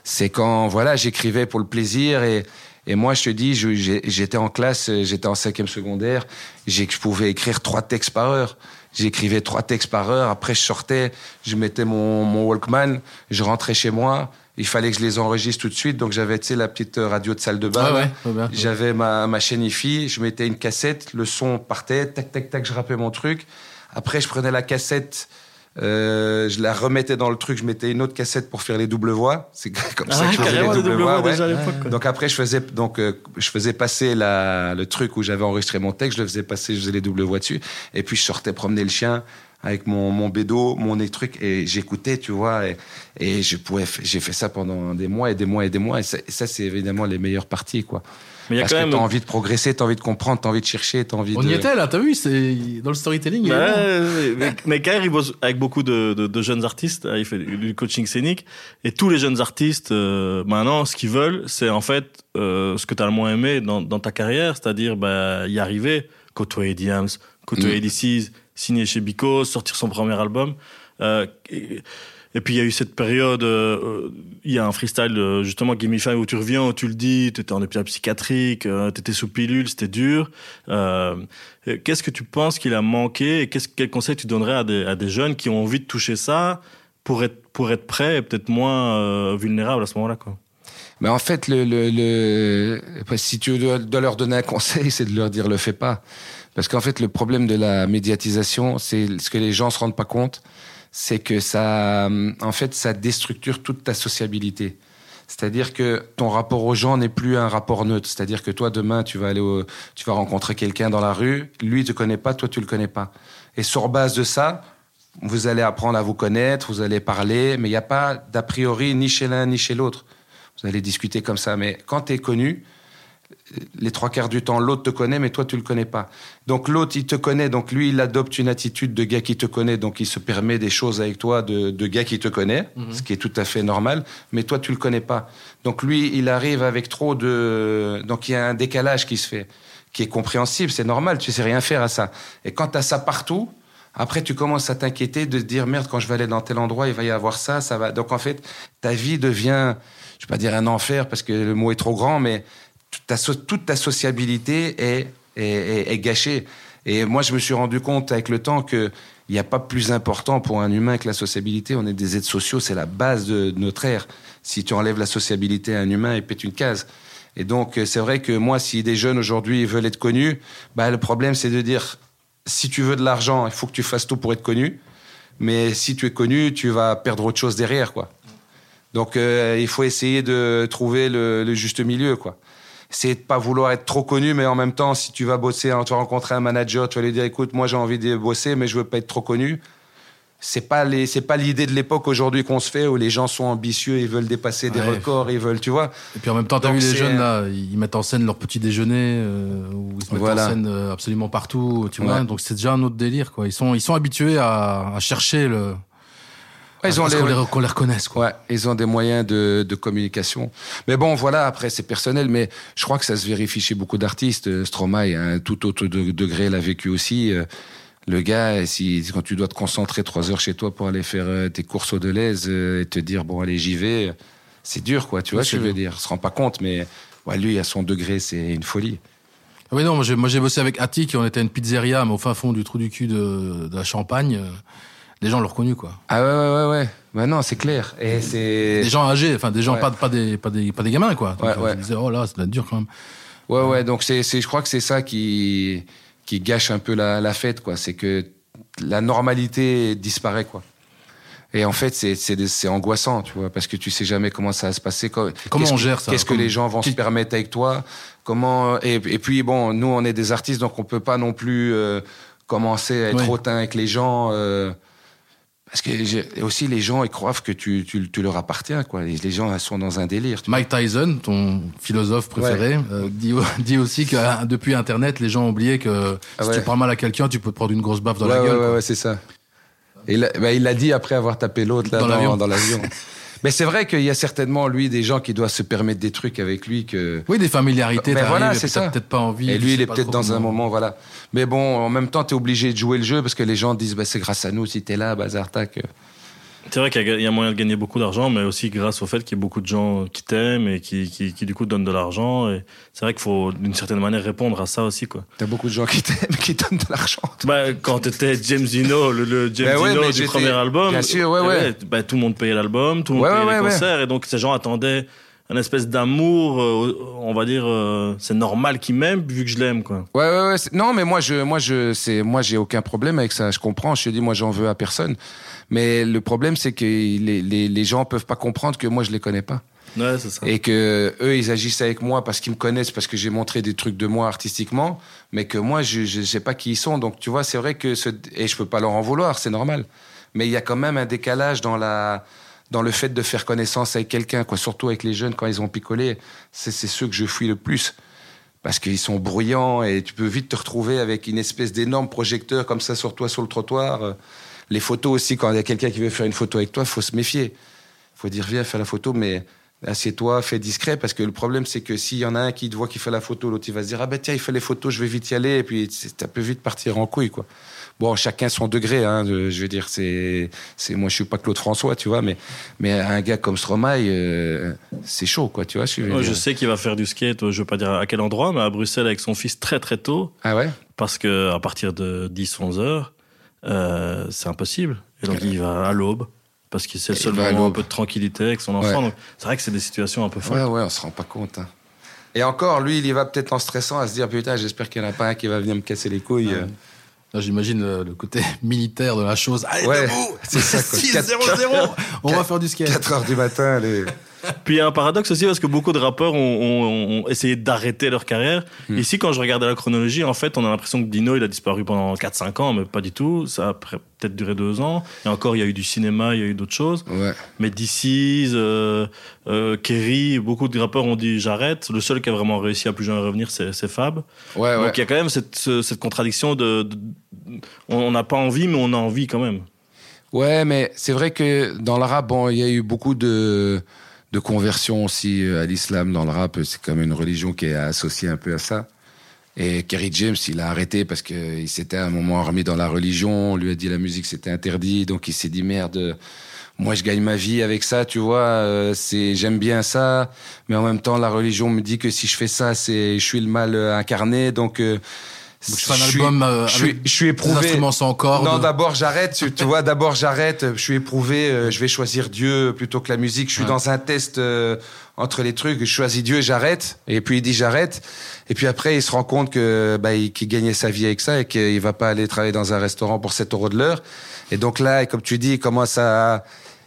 C'est quand, voilà, j'écrivais pour le plaisir et, et moi, je te dis, j'étais en classe, j'étais en cinquième secondaire, j'ai- je pouvais écrire trois textes par heure. J'écrivais trois textes par heure. Après, je sortais, je mettais mon, mon Walkman, je rentrais chez moi. Il fallait que je les enregistre tout de suite. Donc, j'avais, tu sais, la petite radio de salle de bain. Ouais, là. ouais, ouais, bien. J'avais ma, ma chaîne IFI, je mettais une cassette, le son partait, tac, tac, tac, je rappais mon truc. Après, je prenais la cassette, euh, je la remettais dans le truc, je mettais une autre cassette pour faire les doubles voix. C'est comme ça Ah, que je faisais les doubles voix. ouais. Donc après, je faisais donc euh, je faisais passer la, le truc où j'avais enregistré mon texte, je le faisais passer, je faisais les doubles voix dessus, et puis je sortais promener le chien avec mon mon bédo, mon truc, et j'écoutais, tu vois, et, et je pouvais, j'ai fait ça pendant des mois et des mois et des mois, et ça, ça, c'est évidemment les meilleures parties, quoi. Mais il y a Parce quand que même. t'as envie de progresser, t'as envie de comprendre, t'as envie de chercher, t'as envie On de. y était là, t'as vu c'est Dans le storytelling, il mais, mais Kair, il bosse avec beaucoup de, de, de jeunes artistes. Il fait du coaching scénique. Et tous les jeunes artistes, euh, maintenant, ce qu'ils veulent, c'est en fait euh, ce que tu as le moins aimé dans, dans ta carrière, c'est-à-dire bah, y arriver, côtoyer Diams, côtoyer Mm. DC's, signer chez Biko, sortir son premier album. Euh, et, et puis il y a eu cette période, euh, il y a un freestyle euh, justement Five où tu reviens, où tu le dis, tu étais en hôpital psychiatrique, euh, tu étais sous pilule, c'était dur. Euh, Qu'est-ce que tu penses qu'il a manqué et qu'est-ce, quel conseil tu donnerais à des, jeunes qui ont envie de toucher ça pour être, pour être prêts et peut-être moins euh, vulnérables à ce moment-là. Mais en fait, si tu dois leur donner un conseil, c'est de leur dire le fais pas. Parce qu'en fait, le problème de la médiatisation, c'est ce que les gens se rendent pas compte, c'est que ça, en fait, ça déstructure toute ta sociabilité. C'est-à-dire que ton rapport aux gens n'est plus un rapport neutre. C'est-à-dire que toi, demain, tu vas aller au, tu vas rencontrer quelqu'un dans la rue, lui, te connaît pas, toi, tu le connais pas. Et sur base de ça, vous allez apprendre à vous connaître, vous allez parler, mais il n'y a pas d'a priori ni chez l'un ni chez l'autre. Vous allez discuter comme ça. Mais quand tu es connu, les trois quarts du temps, l'autre te connaît, mais toi, tu le connais pas. Donc l'autre, il te connaît, donc lui, il adopte une attitude de gars qui te connaît, donc il se permet des choses avec toi de, de gars qui te connaît, ce qui est tout à fait normal, mais toi, tu le connais pas. Donc lui, il arrive avec trop de... Donc il y a un décalage qui se fait, qui est compréhensible, c'est normal, tu sais rien faire à ça. Et quand tu as ça partout, après, tu commences à t'inquiéter de te dire merde, quand je vais aller dans tel endroit, il va y avoir ça, ça va. Donc en fait, ta vie devient, je vais pas dire un enfer parce que le mot est trop grand, mais toute ta, sociabilité est, gâchée. Et moi, je me suis rendu compte avec le temps que il n'y a pas plus important pour un humain que la sociabilité. On est des êtres sociaux, c'est la base de, de notre ère. Si tu enlèves la sociabilité à un humain, il pète une case. Et donc, euh, c'est vrai que moi, si des jeunes aujourd'hui veulent être connus, bah, le problème, c'est de dire, si tu veux de l'argent, il faut que tu fasses tout pour être connu. Mais si tu es connu, tu vas perdre autre chose derrière, quoi. Donc, euh, il faut essayer de trouver le, le juste milieu, quoi. C'est de pas vouloir être trop connu, mais en même temps, si tu vas bosser, hein, tu vas rencontrer un manager, tu vas lui dire, écoute, moi j'ai envie de bosser, mais je veux pas être trop connu. C'est pas les, c'est pas l'idée de l'époque aujourd'hui qu'on se fait où les gens sont ambitieux, ils veulent dépasser des records, ils veulent, tu vois. Et puis en même temps, t'as vu les jeunes là, ils mettent en scène leur petit déjeuner, euh, ou ils se mettent Voilà. en scène euh, absolument partout, tu vois. Donc c'est déjà un autre délire, quoi. Ils sont, ils sont habitués à, à chercher le. Ouais, ils ont les- qu'on les, reconnaisse, quoi. Ouais, ils ont des moyens de, de communication. Mais bon, voilà, après, c'est personnel, mais je crois que ça se vérifie chez beaucoup d'artistes. Euh, Stromae, à un tout autre de- degré, l'a vécu aussi. Euh, Le gars, si, quand tu dois te concentrer trois heures chez toi pour aller faire euh, tes courses au Deleuze et te dire, bon, allez, j'y vais, c'est dur, quoi, tu vois ce que je veux dire. On se rend pas compte, mais ouais, lui, à son degré, c'est une folie. Ah oui, non, moi j'ai, moi j'ai bossé avec Attic, on était à une pizzeria, mais au fin fond du trou du cul de, de la Champagne. Les gens l'ont reconnu, quoi. Ah ouais, ouais, ouais, ouais. Bah non, c'est clair. Et c'est. Des gens âgés, enfin des gens, Ouais. pas, pas, des, pas, des, pas des gamins, quoi. Donc, Ouais, euh, ouais. Disais, oh là, ça doit être dur quand même. Ouais, ouais, donc c'est, je crois que c'est ça qui, qui gâche un peu la, la fête, quoi. C'est que la normalité disparaît, quoi. Et en fait, c'est, angoissant, tu vois, parce que tu sais jamais comment ça va se passer. co- Comment on gère ça Qu'est-ce que les gens vont se permettre avec toi Comment et, et puis bon, nous on est des artistes, donc on peut pas non plus euh, commencer à être hautain avec les gens. euh, parce que aussi les gens ils croient que tu, tu, tu leur appartiens, quoi. Les, les gens sont dans un délire. Mike Tyson, ton philosophe préféré, euh, dit, dit aussi que euh, depuis Internet, les gens ont oublié que Ah si ouais. tu parles mal à quelqu'un, tu peux te prendre une grosse baffe dans ouais, la gueule. Ouais, ouais, c'est ça. Et il a- bah, il l'a dit après avoir tapé l'autre là dans, l'avion. Mais c'est vrai qu'il y a certainement lui des gens qui doivent se permettre des trucs avec lui que. Oui, des familiarités, Mais voilà, et c'est ça. peut-être pas envie. Et tu lui, il est peut-être dans un moment, voilà. Mais bon, en même temps, t'es obligé de jouer le jeu parce que les gens disent, bah, c'est grâce à nous si t'es là, bazar tac. C'est vrai qu'il y a- il y a moyen de gagner beaucoup d'argent, mais aussi grâce au fait qu'il y a beaucoup de gens qui t'aiment et qui, qui, qui, du coup donnent de l'argent. Et c'est vrai qu'il faut d'une certaine manière répondre à ça aussi, quoi. T'as beaucoup de gens qui t'aiment, qui donnent de l'argent. Bah, quand t'étais James Dino, le, le James Bah ouais, Dino mais du premier album, bien sûr, ouais, eh ouais. bah, tout le monde payait l'album, tout le monde payait ouais, les ouais, concerts, et donc ces gens attendaient un espèce d'amour, euh, on va dire, euh, c'est normal qu'ils m'aiment vu que je l'aime, quoi. Ouais, ouais, ouais. Non, mais moi, je, moi, je, c'est, moi, j'ai aucun problème avec ça. Je comprends. Je te dis, moi, j'en veux à personne. Mais le problème, c'est que les, les, les gens peuvent pas comprendre que moi, je les connais pas. Ouais, c'est ça. Et que eux, ils agissent avec moi parce qu'ils me connaissent, parce que j'ai montré des trucs de moi artistiquement, mais que moi, je, je sais pas qui ils sont. Donc, tu vois, c'est vrai que ce, et je peux pas leur en vouloir, c'est normal. Mais il y a quand même un décalage dans la, dans le fait de faire connaissance avec quelqu'un, quoi. Surtout avec les jeunes quand ils ont picolé. C'est, ceux que je fuis le plus. Parce qu'ils sont bruyants et tu peux vite te retrouver avec une espèce d'énorme projecteur comme ça sur toi, sur le trottoir. Les photos aussi, quand il y a quelqu'un qui veut faire une photo avec toi, faut se méfier. faut dire, viens faire la photo, mais assieds-toi, fais discret, parce que le problème, c'est que s'il y en a un qui te voit qui fait la photo, l'autre, il va se dire, ah ben tiens, il fait les photos, je vais vite y aller, et puis ça peut vite partir en couille, quoi. Bon, chacun son degré, hein, je veux dire, c'est, c'est, moi, je suis pas Claude François, tu vois, mais, mais un gars comme Stromae, euh, c'est chaud, quoi, tu vois, je Ouais, sais qu'il va faire du skate, je veux pas dire à quel endroit, mais à Bruxelles avec son fils très très tôt, Ah ouais? parce que à partir de 10-11 heures, euh, c'est impossible. Et donc il va à l'aube, parce que c'est le seul moment un peu de tranquillité avec son enfant. Ouais. Donc, C'est vrai que c'est des situations un peu Ouais, folles. ouais, on se rend pas compte, hein. Et encore, lui, il y va peut-être en stressant à se dire, putain, j'espère qu'il y en a pas un qui va venir me casser les couilles. euh. Là, j'imagine le, le côté militaire de la chose. Allez, Ouais, debout c'est ça, quoi. 6-0-0 On va faire du skate. 4 heures du matin, les... Puis il y a un paradoxe aussi parce que beaucoup de rappeurs ont, ont- ont essayé d'arrêter leur carrière. Hmm. Ici, quand je regardais la chronologie, en fait, on a l'impression que Dino, il a disparu pendant 4-5 ans, mais pas du tout. Ça a peut-être duré 2 ans. Et encore, il y a eu du cinéma, il y a eu d'autres choses. Ouais. Mais DC's, euh, euh, Kerry, beaucoup de rappeurs ont dit j'arrête. Le seul qui a vraiment réussi à plus jamais revenir, c'est Fab. Ouais. Donc il y a quand même cette, ce- cette contradiction de, de- on n'a pas envie, mais on a envie quand même. Ouais, mais c'est vrai que dans le rap, bon, il y a eu beaucoup de, de conversions aussi euh, à l'islam dans le rap. C'est comme une religion qui est associée un peu à ça. Et Kerry James, il a arrêté parce qu'il s'était à un moment remis dans la religion. On lui a dit la musique c'était interdit, donc il s'est dit merde. Moi, je gagne ma vie avec ça, tu vois. euh, c'est, j'aime bien ça, mais en même temps, la religion me dit que si je fais ça, c'est, je suis le mal euh, incarné, donc. euh, Fais un je suis- album euh, je suis, avec je suis des éprouvé. instruments sans cordes. Non, d'abord j'arrête. Tu, tu vois, d'abord j'arrête. Je suis éprouvé. euh, Je vais choisir Dieu plutôt que la musique. Je suis Ouais. dans un test euh, entre les trucs. Je choisis Dieu et j'arrête. Et puis il dit j'arrête. Et puis après il se rend compte que bah, il, qu'il gagnait sa vie avec ça et qu'il va pas aller travailler dans un restaurant pour 7 euros de l'heure. Et donc là, comme tu dis, il commence à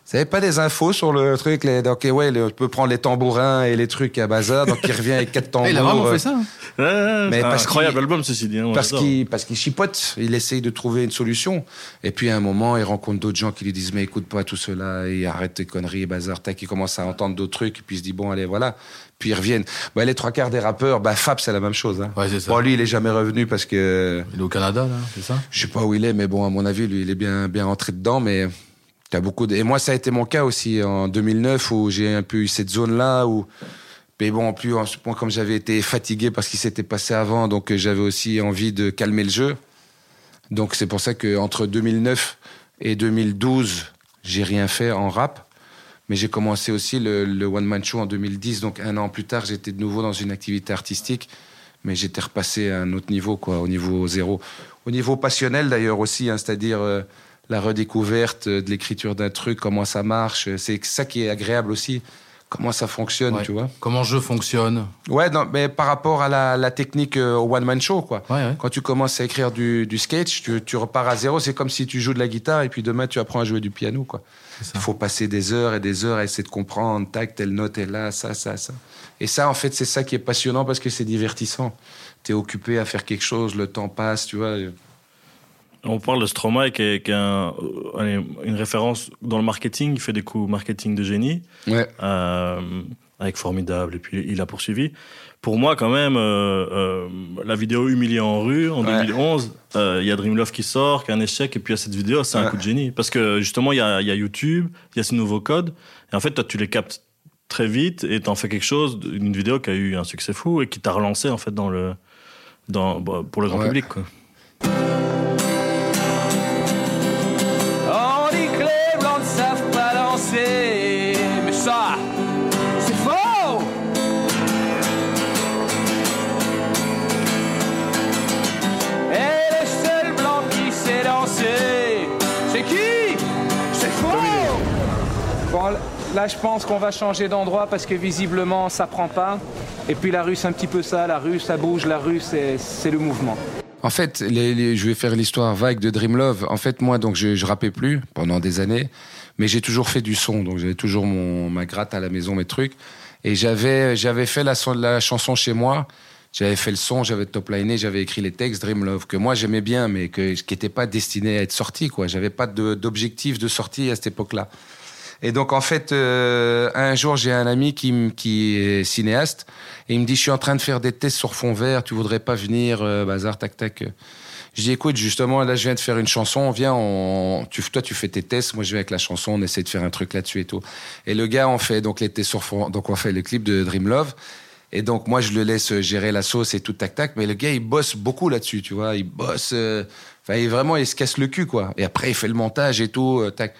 vous savez pas des infos sur le truc les, Donc ouais, le- tu peux prendre les tambourins et les trucs à bazar. Donc il revient avec quatre Eh, tambours. il a vraiment euh, fait ça. hein. Ouais, ouais, Mais parce incroyable album, ceci dit. hein, parce qu'il parce qu'il chipote, il essaye de trouver une solution. Et puis à un moment, il rencontre d'autres gens qui lui disent mais écoute pas tout cela, et arrête tes conneries, bazar, tac, il commence à entendre d'autres trucs, et puis il se dit bon allez voilà. Puis ils reviennent. Bah, les trois quarts des rappeurs, bah Fab c'est la même chose. Hein. Ouais, c'est ça. Bon lui il est jamais revenu parce que Il est au Canada, là, c'est ça? Je sais pas où il est, mais bon à mon avis lui il est bien bien rentré dedans, mais t'as beaucoup de... et moi ça a été mon cas aussi en 2009 où j'ai un peu eu cette zone là où mais bon, en plus, en comme j'avais été fatigué parce qu'il s'était passé avant, donc euh, j'avais aussi envie de calmer le jeu. Donc c'est pour ça que entre 2009 et 2012, j'ai rien fait en rap. Mais j'ai commencé aussi le, le One Man Show en 2010, donc un an plus tard, j'étais de nouveau dans une activité artistique. mais j'étais repassé à un autre niveau, quoi, au niveau zéro. Au niveau passionnel d'ailleurs aussi, hein, c'est-à-dire euh, la redécouverte de l'écriture d'un truc, comment ça marche. C'est ça qui est agréable aussi, comment ça fonctionne, Ouais. tu vois. Comment je fonctionne Ouais, non, mais par rapport à la, la technique euh, au one-man show, quoi. Ouais, ouais. Quand tu commences à écrire du, du sketch, tu, tu repars à zéro. C'est comme si tu joues de la guitare et puis demain tu apprends à jouer du piano, quoi. Il faut passer des heures et des heures à essayer de comprendre, tac, telle note est là, ça, ça, ça. Et ça, en fait, c'est ça qui est passionnant parce que c'est divertissant. T'es occupé à faire quelque chose, le temps passe, tu vois. On parle de Stromae qui est, qui est un- une référence dans le marketing. Il fait des coups marketing de génie. Ouais. euh, avec Formidable, et puis il a poursuivi. Pour moi, quand même, euh, euh, la vidéo Humilié en rue, en Ouais. 2011, euh, il y a Dream Love qui sort, qui est un échec, et puis il y a cette vidéo, c'est un coup de génie. Parce que justement, il y a, il y a YouTube, il y a ces nouveaux codes, et en fait, toi, tu les captes très vite, et t'en fais quelque chose, une vidéo qui a eu un succès fou, et qui t'a relancé, en fait, dans le, dans, bah, pour le grand Ouais. public, quoi. Là, je pense qu'on va changer d'endroit parce que visiblement, ça prend pas. Et puis la rue, c'est un petit peu ça. La rue, ça bouge. La rue, c'est le mouvement. En fait, je vais faire l'histoire vague de Dream Love. En fait, moi, donc, je, je rappais plus pendant des années, mais j'ai toujours fait du son. Donc, j'avais toujours ma gratte à la maison, mes trucs. Et j'avais, j'avais fait la, son- la chanson chez moi. J'avais fait le son, j'avais top liné, j'avais écrit les textes Dream Love que moi j'aimais bien, mais que, qui n'était pas destiné à être sorti, quoi. J'avais pas d'objectif de sortie à cette époque-là. Et donc, en fait, euh, un jour, j'ai un ami qui, qui est cinéaste et il me dit, je suis en train de faire des tests sur fond vert, tu voudrais pas venir, euh, bazar, tac, tac. Je dis, écoute, justement, là, je viens de faire une chanson, viens, on, tu, toi, tu fais tes tests, moi, je viens avec la chanson, on essaie de faire un truc là-dessus et tout. Et le gars, on fait donc les tests sur fond, donc on fait le clip de Dream Love. Et donc, moi, je le laisse gérer la sauce et tout, tac, tac. Mais le gars, il bosse beaucoup là-dessus, tu vois. Il bosse, euh, enfin, vraiment, il se casse le cul, quoi. Et après, il fait le montage et tout, tac.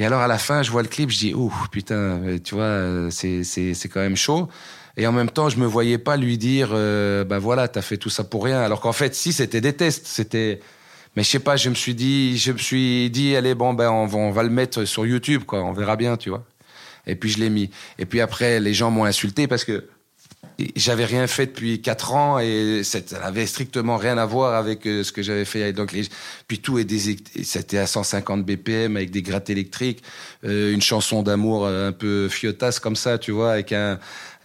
Et alors, à la fin, je vois le clip, je dis, ouh, putain, euh, tu vois, euh, c'est, c'est, quand même chaud. Et en même temps, je me voyais pas lui dire, bah voilà, t'as fait tout ça pour rien. Alors qu'en fait, si, c'était des tests, c'était. Mais je sais pas, je me suis dit, je me suis dit, allez, bon, ben, on va, on va le mettre sur YouTube, quoi, on verra bien, tu vois. Et puis je l'ai mis. Et puis après, les gens m'ont insulté parce que j'avais rien fait depuis quatre ans et ça n'avait strictement rien à voir avec euh, ce que j'avais fait. Donc, puis tout est des, c'était à 150 BPM avec des grattes électriques, euh, une chanson d'amour euh, un peu fiotasse comme ça, tu vois, avec un,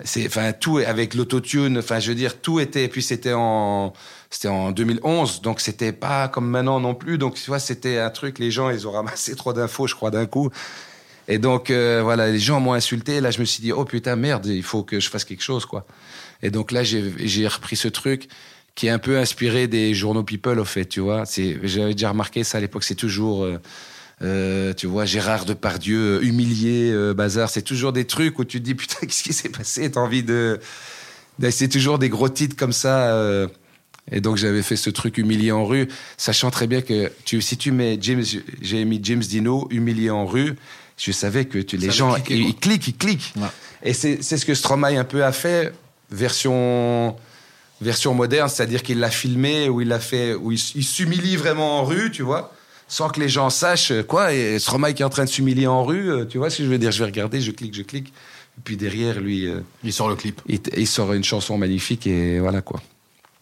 c'est, enfin tout avec l'autotune. Enfin, je veux dire, tout était. Puis c'était en, c'était en 2011, donc c'était pas comme maintenant non plus. Donc tu vois, c'était un truc. Les gens, ils ont ramassé trop d'infos, je crois, d'un coup. Et donc euh, voilà, les gens m'ont insulté. Là, je me suis dit, oh putain, merde, il faut que je fasse quelque chose, quoi. Et donc là, j'ai repris ce truc qui est un peu inspiré des journaux People, au fait, tu vois. J'avais déjà remarqué ça à l'époque. C'est toujours, euh, euh, tu vois, Gérard Depardieu humilié, bazar. C'est toujours des trucs où tu te dis putain, qu'est-ce qui s'est passé? T'as envie de, c'est toujours des gros titres comme ça. et donc j'avais fait ce truc humilié en rue, sachant très bien que si tu mets James, j'ai mis James Dino humilié en rue, je savais que tu, les gens cliquer, ils, cliquent, ils cliquent. Ouais. Et c'est c'est ce que Stromae un peu a fait, version version moderne, c'est-à-dire qu'il l'a filmé où il l'a fait, où il, s'humilie vraiment en rue, tu vois, sans que les gens sachent euh, quoi. Et Stromae qui est en train de s'humilier en rue, euh, tu vois ce que je veux dire? Je vais regarder, je clique, je clique, et puis derrière lui. euh, Il sort le clip. il, il sort une chanson magnifique et voilà quoi.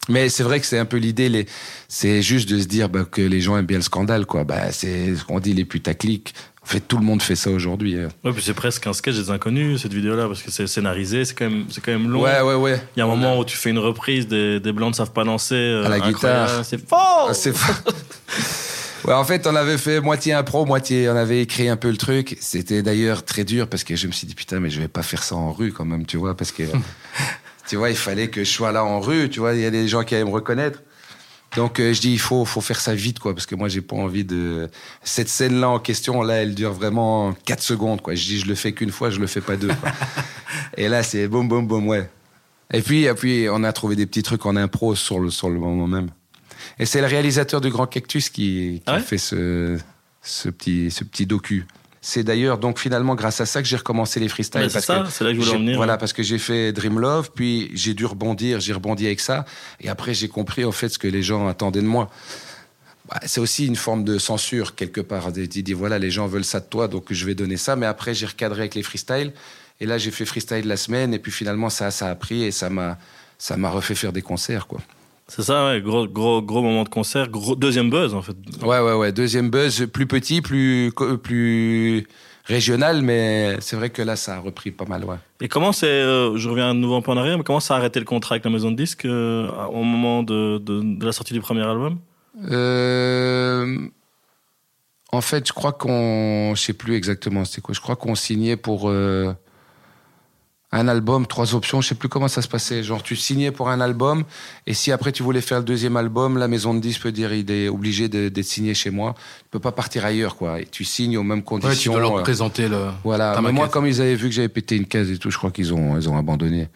Mais c'est vrai que c'est un peu l'idée, c'est juste de se dire bah, que les gens aiment bien le scandale quoi. Bah, c'est ce qu'on dit les putaclics. En fait, tout le monde fait ça aujourd'hui. euh. Ouais, puis c'est presque un sketch des inconnus, cette vidéo-là, parce que c'est scénarisé, c'est quand même, c'est quand même long. Ouais, ouais, ouais. Il y a un moment où tu fais une reprise des, des Blancs ne savent pas danser. euh, À la incroyable. guitare. C'est fort! Ah, c'est Ouais, en fait, on avait fait moitié impro, moitié, on avait écrit un peu le truc. C'était d'ailleurs très dur parce que je me suis dit, putain, mais je vais pas faire ça en rue quand même, tu vois, parce que, tu vois, il fallait que je sois là en rue, tu vois, il y a des gens qui allaient me reconnaître. Donc, euh, je dis, il faut, faut faire ça vite, quoi, parce que moi, j'ai pas envie de. Cette scène-là en question, là, elle dure vraiment 4 secondes, quoi. Je dis, je le fais qu'une fois, je le fais pas deux, quoi. Et là, c'est boum, boum, boum, ouais. Et puis, et puis, on a trouvé des petits trucs en impro sur le, sur le moment même. Et c'est le réalisateur du Grand Cactus qui, qui Ah ouais? a fait ce, ce, petit, ce petit docu. C'est d'ailleurs donc finalement grâce à ça que j'ai recommencé les freestyles. C'est ça, c'est là que je voulais en venir. Voilà, parce que j'ai fait Dream Love, puis j'ai dû rebondir, j'ai rebondi avec ça, et après j'ai compris en fait ce que les gens attendaient de moi. Bah, c'est aussi une forme de censure quelque part. Dis voilà, les gens veulent ça de toi, donc je vais donner ça. Mais après j'ai recadré avec les freestyles, et là j'ai fait freestyle la semaine, et puis finalement ça, ça a pris et ça m'a, ça m'a refait faire des concerts quoi. C'est ça, ouais, gros, gros, gros moment de concert, gros, deuxième buzz en fait. Ouais, ouais, ouais. Deuxième buzz, plus petit, plus, plus régional, mais c'est vrai que là, ça a repris pas mal, ouais. Et comment c'est, euh, je reviens de nouveau un peu en arrière, mais comment ça a arrêté le contrat avec la maison de disques euh, au moment de, de, de la sortie du premier album? Euh, en fait, je crois qu'on, je sais plus exactement, c'était quoi. Je crois qu'on signait pour euh, un album, trois options. Je sais plus comment ça se passait. Genre, tu signais pour un album, et si après tu voulais faire le deuxième album, la maison de disques peut dire il est obligé de- d'être signé chez moi. Tu peux pas partir ailleurs, quoi. Et tu signes aux mêmes Ouais, tu conditions. dois leur euh, présenter le. Voilà, mais moi, comme ils avaient vu que j'avais pété une case et tout, je crois qu'ils ont, ils ont abandonné.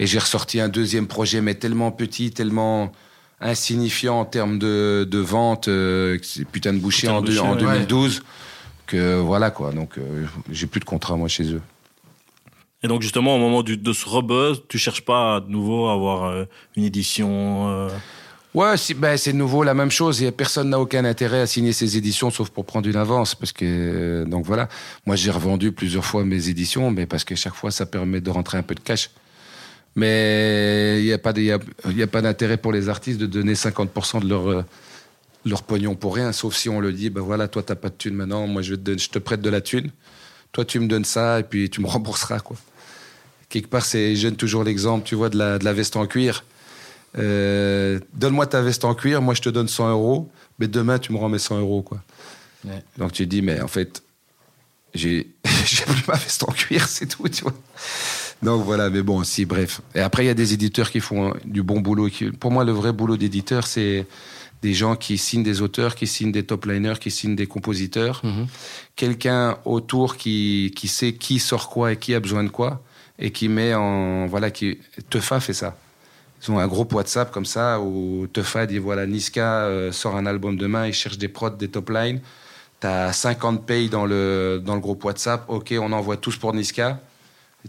Et j'ai ressorti un deuxième projet, mais tellement petit, tellement insignifiant en termes de, de vente, euh, putain de boucher Putain de en, deux- boucher, en ouais. 2012, que voilà quoi. Donc, euh, j'ai plus de contrat moi chez eux. Et donc justement, au moment du, de ce rebuzz, tu cherches pas à de nouveau à avoir euh, une édition euh, Ouais, ben, c'est de nouveau la même chose. Et personne n'a aucun intérêt à signer ses éditions sauf pour prendre une avance. Parce que, euh, donc voilà. Moi, j'ai revendu plusieurs fois mes éditions, mais parce que chaque fois, ça permet de rentrer un peu de cash. Mais il n'y a pas, d'intérêt pour les artistes de donner 50% de leur, euh, leur pognon pour rien. Sauf si on le dit, ben voilà, toi, t'as pas de thune maintenant. Moi, je, te je te prête de la thune. Toi, tu me donnes ça et puis tu me rembourseras, quoi. Quelque part, c'est, je donne toujours l'exemple, tu vois, de la, de la veste en cuir. Euh, donne-moi ta veste en cuir, moi je te donne 100 euros, mais demain tu me rends mes 100 euros. Quoi. Ouais. Donc tu te dis, mais en fait, j'ai j'ai plus ma veste en cuir, c'est tout, tu vois. Donc voilà, mais bon, si, bref. Et après, il y a des éditeurs qui font du bon boulot. Qui, pour moi, le vrai boulot d'éditeur, c'est des gens qui signent des auteurs, qui signent des top liners, qui signent des compositeurs. Mhm. Quelqu'un autour qui, qui sait qui sort quoi et qui a besoin de quoi, et qui met en. Voilà, qui. Teufa fait ça. Ils ont un groupe WhatsApp comme ça où Teufa dit voilà, Niska euh, sort un album demain, il cherche des prods, des top lines. T'as 50 pays dans le, dans le groupe WhatsApp. Ok, on envoie tous pour Niska.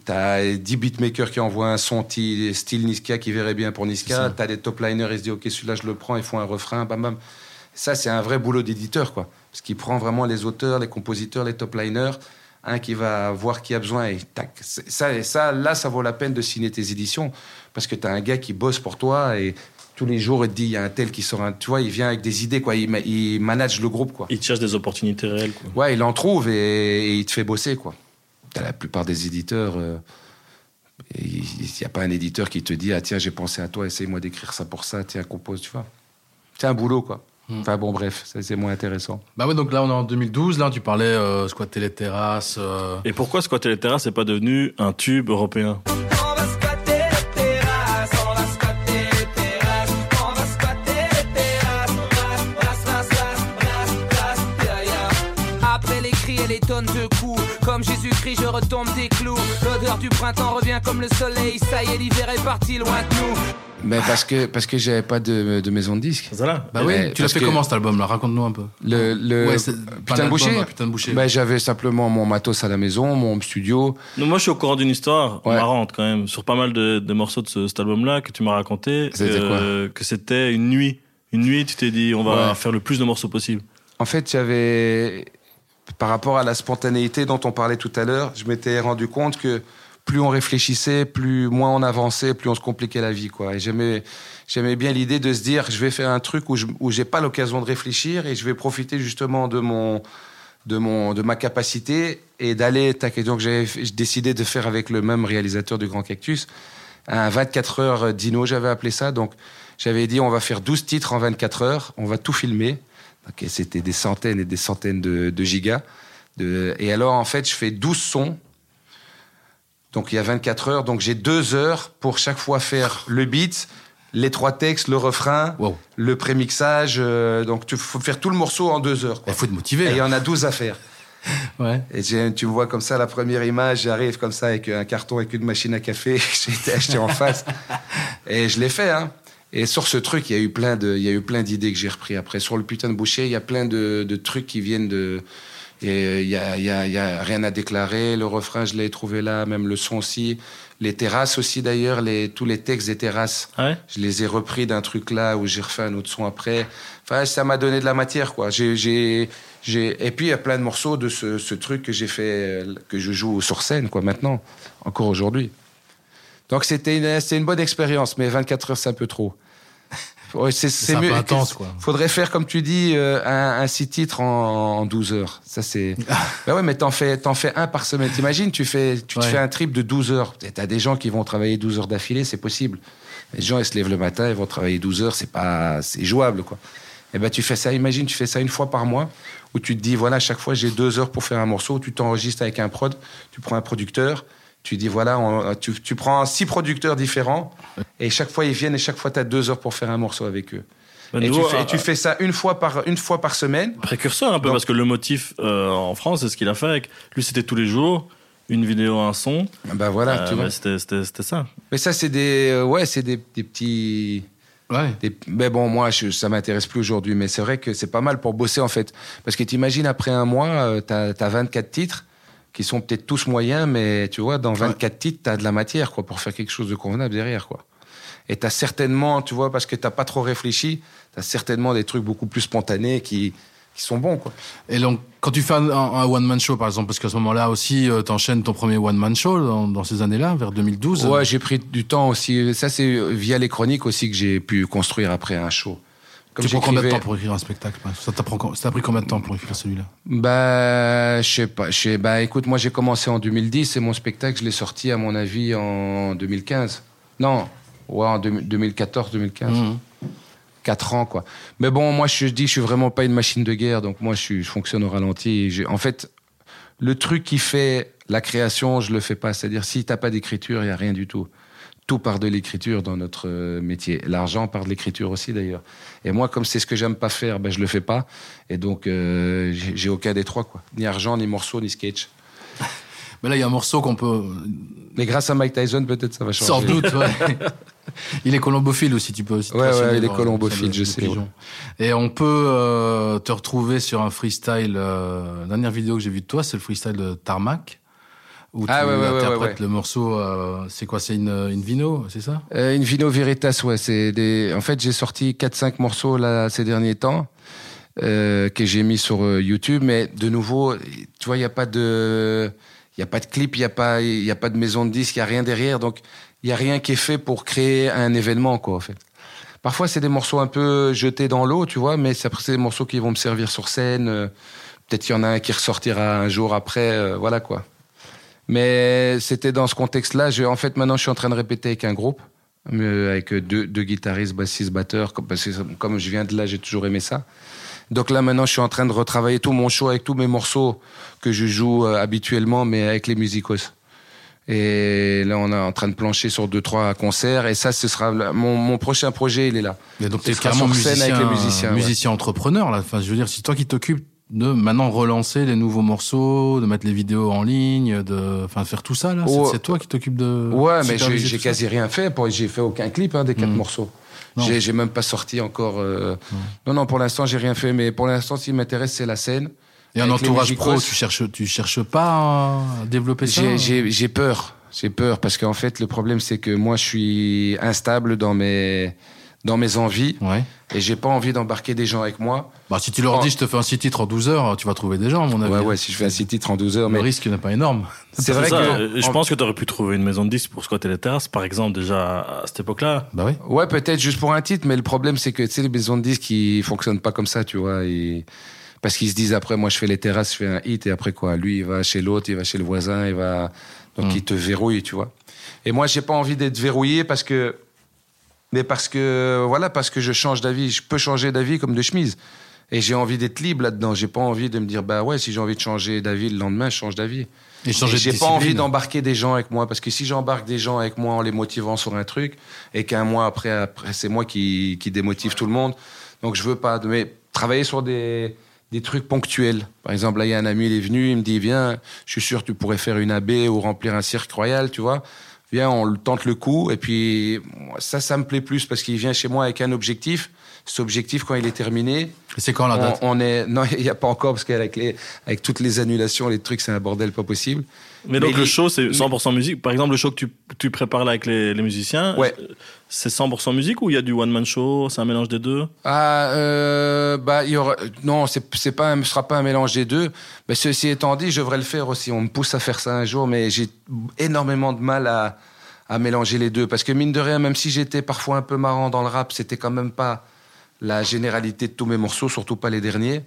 T'as 10 beatmakers qui envoient un son style Niska qui verrait bien pour Niska. T'as des top liners, ils se disent ok, celui-là je le prends, ils font un refrain, bam bam. Ça, c'est un vrai boulot d'éditeur, quoi. Parce qu'il prend vraiment les auteurs, les compositeurs, les top liners, un qui va voir qui a besoin et tac. Ça, et ça, là, ça vaut la peine de signer tes éditions parce que tu as un gars qui bosse pour toi et tous les jours, il te dit il y a un tel qui sort un. Tu vois, il vient avec des idées, quoi. Il, ma- il manage le groupe, quoi. Ils te cherchent des opportunités réelles. Quoi. Ouais, il en trouve et, et il te fait bosser, quoi. La plupart des éditeurs. euh, Il n'y a pas un éditeur qui te dit Ah, tiens, j'ai pensé à toi, essaye-moi d'écrire ça pour ça, tiens, compose, tu vois. C'est un boulot, quoi. Enfin, bon, bref, ça, c'est moins intéressant. Bah ouais, donc là on est en 2012. Là tu parlais euh, squatter les terrasses. euh, Et pourquoi Squatter les terrasses n'est pas devenu un tube européen On va squatter les terrasses, on va squatter les terrasses, on va squatter les terrasses, ras, ras, ras, ras, ras, derrière. Après les cris et les tonnes de comme Jésus-Christ, je retombe des clous. L'odeur du printemps revient comme le soleil, ça y est, l'hiver est parti loin de nous. Mais parce que, parce que j'avais pas de, de maison de disque. Voilà. Bah oui, tu l'as fait que- comment cet album là Raconte-nous un peu. Le, le Ouais, putain de boucher. ouais, Putain de boucher. Ben, j'avais simplement mon matos à la maison, mon studio. Non, moi, je suis au courant d'une histoire Ouais. marrante quand même sur pas mal de, de morceaux de ce- cet album-là que tu m'as raconté. C'était que, que c'était une nuit. Une nuit, tu t'es dit, on va Ouais. faire le plus de morceaux possible. En fait, j'avais, par rapport à la spontanéité dont on parlait tout à l'heure, je m'étais rendu compte que plus on réfléchissait, plus moins on avançait, plus on se compliquait la vie, quoi. Et j'aimais, j'aimais bien l'idée de se dire, je vais faire un truc où je, où j'ai pas l'occasion de réfléchir et je vais profiter justement de mon, de mon, de ma capacité et d'aller, tac. Donc, j'ai décidé de faire avec le même réalisateur du Grand Cactus un 24 heures dino, j'avais appelé ça. Donc, j'avais dit, on va faire 12 titres en 24 heures, on va tout filmer. Et c'était des centaines et des centaines de, de gigas. De, et alors, en fait, je fais 12 sons. Donc, il y a 24 heures. Donc, j'ai deux heures pour chaque fois faire le beat, les trois textes, le refrain, Wow. le prémixage. euh, donc, tu faut faire tout le morceau en deux heures. Il faut être Et motivé. il y en a 12 à faire. Ouais. Et tu me vois comme ça, la première image, j'arrive comme ça avec un carton avec une machine à café, j'ai été acheté en face. Et je l'ai fait, hein. Et sur ce truc, il y a eu plein de, il y a eu plein d'idées que j'ai repris après. Sur le putain de boucher, il y a plein de, de trucs qui viennent de, Et il y a, y, a, y a rien à déclarer. Le refrain, je l'ai trouvé là, même le son aussi. Les terrasses aussi d'ailleurs, les, tous les textes des terrasses. Ouais. Je les ai repris d'un truc là où j'ai refait un autre son après. Enfin, ça m'a donné de la matière, quoi. J'ai, j'ai, j'ai... Et puis, il y a plein de morceaux de ce, ce truc que j'ai fait, que je joue sur scène, quoi, maintenant, encore aujourd'hui. Donc, c'était une, c'était une bonne expérience, mais 24 heures, c'est un peu trop. Ouais, c'est, peu intense, quoi. Faudrait faire, comme tu dis, euh, un, un six titres en, en 12 heures? Ça, c'est. bah ouais, mais t'en fais, t'en fais un par semaine. T'imagines, tu fais, tu te Ouais. fais un trip de 12 heures. T'as des gens qui vont travailler 12 heures d'affilée, c'est possible. Les gens, ils se lèvent le matin, ils vont travailler 12 heures, c'est pas, c'est jouable, quoi. Et ben, tu fais ça, imagine, tu fais ça une fois par mois, où tu te dis, voilà, chaque fois, j'ai deux heures pour faire un morceau, tu t'enregistres avec un prod, tu prends un producteur, tu dis, voilà, on- tu, tu prends six producteurs différents, et chaque fois, ils viennent, et chaque fois, tu as deux heures pour faire un morceau avec eux. Et tu, nouveau, fais, et euh, tu fais ça une fois par, une fois par semaine. précurseur un peu Donc- parce que le motif euh, en France c'est ce qu'il a fait avec lui c'était tous les jours une vidéo un son Ben voilà, Euh, tu vois. c'était ça Mais ça, c'est des, euh, ouais, c'est des, des petits. Ouais. des- mais bon, moi, je, ça m'intéresse plus aujourd'hui. Mais c'est vrai que c'est pas mal pour bosser, en fait. Parce que t'imagines, après un mois, euh, t'as as 24 titres qui sont peut-être tous moyens, mais tu vois, dans 24 titres, t'as de la matière, quoi, pour faire quelque chose de convenable derrière, quoi. Et t'as certainement, tu vois, parce que t'as pas trop réfléchi, t'as certainement des trucs beaucoup plus spontanés qui, qui sont bons, quoi. Et donc, quand tu fais un, un one-man show, par exemple, parce qu'à ce moment-là aussi, euh, t'enchaînes ton premier one-man show dans, dans ces années-là, vers 2012. Ouais, j'ai pris du temps aussi. Ça, c'est via les chroniques aussi que j'ai pu construire après un show. Comme tu prends combien de temps pour écrire un spectacle Ça t'a pris, combien de temps pour écrire celui-là Bah, je sais pas. Je sais, bah, écoute, moi, j'ai commencé en 2010 et mon spectacle, je l'ai sorti, à mon avis, en 2015. Non, ouais, en 2014, 2015. Mhm. Quatre ans, quoi. Mais bon, moi, je dis, je suis vraiment pas une machine de guerre, donc moi, je, suis, je fonctionne au ralenti. En fait, le truc qui fait la création, je le fais pas. C'est-à-dire, si t'as pas d'écriture, il y a rien du tout. Tout part de l'écriture dans notre euh, métier. L'argent part de l'écriture aussi, d'ailleurs. Et moi, comme c'est ce que j'aime pas faire, ben, je le fais pas. Et donc, euh, j'ai aucun des trois, quoi. Ni argent, ni morceau, ni sketch. Mais là, il y a un morceau qu'on peut. Mais grâce à Mike Tyson, peut-être ça va changer. Sans doute, ouais. il est colombophile aussi, tu peux aussi. te Ouais, ouais, il est colombophile, je sais. Et on peut euh, te retrouver sur un freestyle. Euh, la dernière vidéo que j'ai vue de toi, c'est le freestyle de Tarmac. Où Ah, tu ouais, ouais, ouais, interprètes ouais, ouais. le morceau. euh, c'est quoi C'est une, une vino, c'est ça? Euh, une Vino Veritas, ouais. C'est des... En fait, j'ai sorti 4-5 morceaux là, ces derniers temps euh, que j'ai mis sur euh, YouTube. Mais de nouveau, tu vois, il n'y a pas de... Il y a pas de clip, il n'y a, pas- il y a pas de maison de disque, il n'y a rien derrière. Donc, il n'y a rien qui est fait pour créer un événement, quoi, en fait. Parfois, c'est des morceaux un peu jetés dans l'eau, tu vois, mais c'est après, c'est des morceaux qui vont me servir sur scène. Peut-être qu'il y en a un qui ressortira un jour après, euh, voilà, quoi. Mais c'était dans ce contexte-là. En fait, maintenant, je suis en train de répéter avec un groupe, euh, avec deux, deux guitaristes, bassistes, batteurs, parce que comme je viens de là, j'ai toujours aimé ça. Donc là, maintenant, je suis en train de retravailler tout mon show avec tous mes morceaux que je joue euh, habituellement, mais avec les musicos. Et là, on est en train de plancher sur deux, trois concerts. Et ça, ce sera mon, mon prochain projet, il est là. Et donc, t'es carrément musicien, avec les musiciens, ouais. musicien entrepreneur, là. Enfin, je veux dire, c'est toi qui t'occupes de maintenant relancer les nouveaux morceaux, de mettre les vidéos en ligne, de, enfin, faire tout ça, là. C'est- Oh. C'est toi qui t'occupes de. Ouais, mais j'ai quasi rien fait. Pour- J'ai fait aucun clip hein, des quatre Mm. morceaux. J'ai même pas sorti encore. euh, Non, non, pour l'instant, j'ai rien fait. Mais pour l'instant, ce qui m'intéresse, c'est la scène. Et un entourage pro, tu cherches, tu cherches pas à développer ça J'ai- J'ai j'ai peur. J'ai peur parce qu'en fait, le problème, c'est que moi, je suis instable dans mes, dans mes envies Ouais. et j'ai pas envie d'embarquer des gens avec moi. Bah, si tu leur Oh. dis, je te fais un six titres en 12 heures, tu vas trouver des gens, à mon avis. Ouais, ouais, si je fais un six titres en 12 heures. Le Mais risque n'est pas énorme. c'est vrai ça, que. je en- pense que tu aurais pu trouver une maison de disques pour squatter les terrasses par exemple déjà à cette époque-là Bah oui. Ouais, peut-être juste pour un titre, mais le problème, c'est que, tu sais, les maisons de disques, ils fonctionnent pas comme ça, tu vois. et- Parce qu'ils se disent, après, moi, je fais les terrasses, je fais un hit, et après, quoi, lui, il va chez l'autre, il va chez le voisin, il va. Donc, Mm. il te verrouille, tu vois. Et moi, j'ai pas envie d'être verrouillé parce que. Mais parce que, voilà, parce que je change d'avis. Je peux changer d'avis comme de chemise. Et j'ai envie d'être libre là-dedans. J'ai pas envie de me dire, bah ouais, si j'ai envie de changer d'avis le lendemain, je change d'avis. Et changer J'ai pas envie d'embarquer des gens avec moi parce que si j'embarque des gens avec moi en les motivant sur un truc et qu'un mois après, après c'est moi qui, qui démotive tout le monde, donc je veux pas. Mais travailler sur des, des trucs ponctuels. Par exemple, là, il y a un ami, il est venu, il me dit Viens, je suis sûr que tu pourrais faire une AB ou remplir un cirque royal, tu vois. Viens, on tente le coup. Et puis, ça, ça me plaît plus parce qu'il vient chez moi avec un objectif. Cet objectif, quand il est terminé, c'est quand la On, date on est non, il n'y a pas encore parce qu'avec les avec toutes les annulations, les trucs, c'est un bordel pas possible. Mais donc le show, c'est 100% musique. Par exemple, le show que tu, tu prépares là avec les, les musiciens, Ouais. c'est 100% musique ou il y a du one-man show C'est un mélange des deux? Ah, euh, bah, il y aura, non, c'est, c'est pas, un- ce sera pas un mélange des deux. Mais ceci étant dit, je devrais le faire aussi. On me pousse à faire ça un jour, mais j'ai énormément de mal à, à mélanger les deux. Parce que mine de rien, même si j'étais parfois un peu marrant dans le rap, c'était quand même pas la généralité de tous mes morceaux, surtout pas les derniers.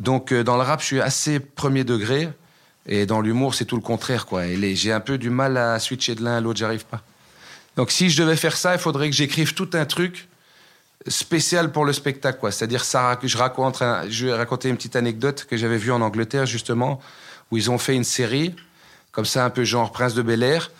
Donc, euh, dans le rap, je suis assez premier degré. Et dans l'humour, c'est tout le contraire, quoi. J'ai un peu du mal à switcher de l'un à l'autre, j'arrive pas. Donc, si je devais faire ça, il faudrait que j'écrive tout un truc spécial pour le spectacle, quoi. C'est-à-dire, ça, je raconte, un- je vais raconter une petite anecdote que j'avais vue en Angleterre, justement, où ils ont fait une série, comme ça, un peu genre Prince de Bel Air.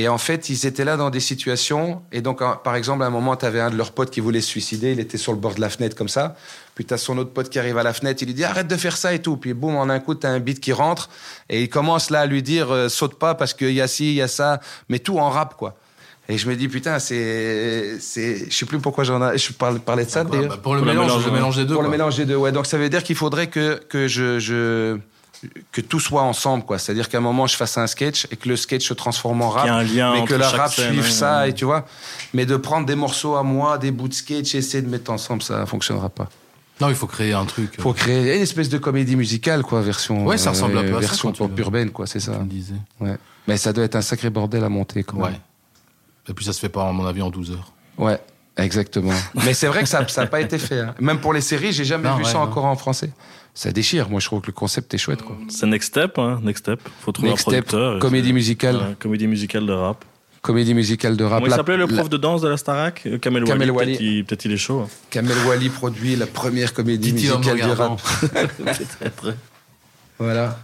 Et en fait, ils étaient là dans des situations. Et donc, par exemple, à un moment, tu avais un de leurs potes qui voulait se suicider. Il était sur le bord de la fenêtre, comme ça. Puis, tu as son autre pote qui arrive à la fenêtre. Il lui dit Arrête de faire ça et tout. Puis, boum, en un coup, tu as un beat qui rentre. Et il commence là à lui dire euh, Saute pas parce qu'il y a ci, il y a ça. Mais tout en rap, quoi. Et je me dis, putain, c'est. c'est- Je sais plus pourquoi j'en ai. Je parlais de ça, Bah, d'ailleurs. bah, Pour le Pour mélange, mélange, le mélange des deux. Pour le mélange des deux, ouais. Donc ça veut dire qu'il faudrait que, que je, je que tout soit ensemble, quoi. C'est-à-dire qu'à un moment je fasse un sketch et que le sketch se transforme en rap, Qu'il y ait un lien mais entre que chaque rap scène, suive ouais, ça, ouais. et tu vois. Mais de prendre des morceaux à moi, des bouts de sketch, et essayer de mettre ensemble, ça fonctionnera pas. Non, il faut créer un truc. euh, Faut créer une espèce de comédie musicale, quoi, version. Ouais, ça ressemble un peu à ça, version pop urbaine, quoi. C'est ça. tu me disais. Ouais. Mais ça doit être un sacré bordel à monter, quand Ouais. même. Et puis ça se fait pas, à mon avis, en 12 heures. Ouais. Exactement. Mais c'est vrai que ça n'a pas été fait. hein. Même pour les séries, j'ai jamais Non, vu ouais, ça non. encore en français. Ça déchire. Moi, je trouve que le concept est chouette, quoi. C'est Next Step, hein, Next Step. Faut trouver Next un producteur. comédie musicale. Comédie musicale de rap. Comédie musicale de rap. Comment il La- s'appelait le la- prof de danse de la Starac? Euh, Kamel, Kamel Wally. Wally. Peut-être il, est chaud. hein. Kamel Wally produit la première comédie musicale regardant. rap. Voilà.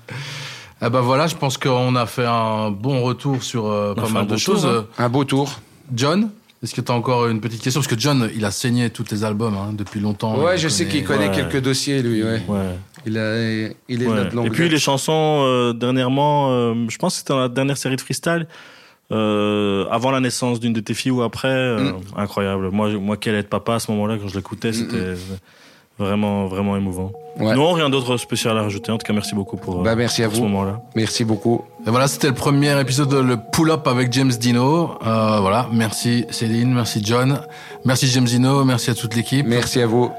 Ah bah voilà, je pense qu'on a fait un bon retour sur euh, pas mal de choses. hein. Un beau tour. John, est-ce que tu as encore une petite question? Parce que John, il a saigné tous tes albums hein, depuis longtemps. Ouais, je sais qu'il connaît ouais. quelques dossiers, lui. Ouais. Ouais. Il, a, il est Ouais. là de longue Et puis date. les chansons, euh, dernièrement, euh, je pense que c'était dans la dernière série de freestyle, euh, avant la naissance d'une de tes filles ou après, euh, Mm. incroyable. Moi, moi allais être papa à ce moment-là, quand je l'écoutais, c'était vraiment, vraiment émouvant. Ouais. Non, rien d'autre spécial à rajouter. En tout cas, merci beaucoup pour, euh, Bah, merci à pour ce vous. moment-là. Merci beaucoup. Et voilà, c'était le premier épisode de le pull-up avec James Dino. Euh, voilà, merci Céline, merci John, merci James Dino, merci à toute l'équipe. Merci à vous.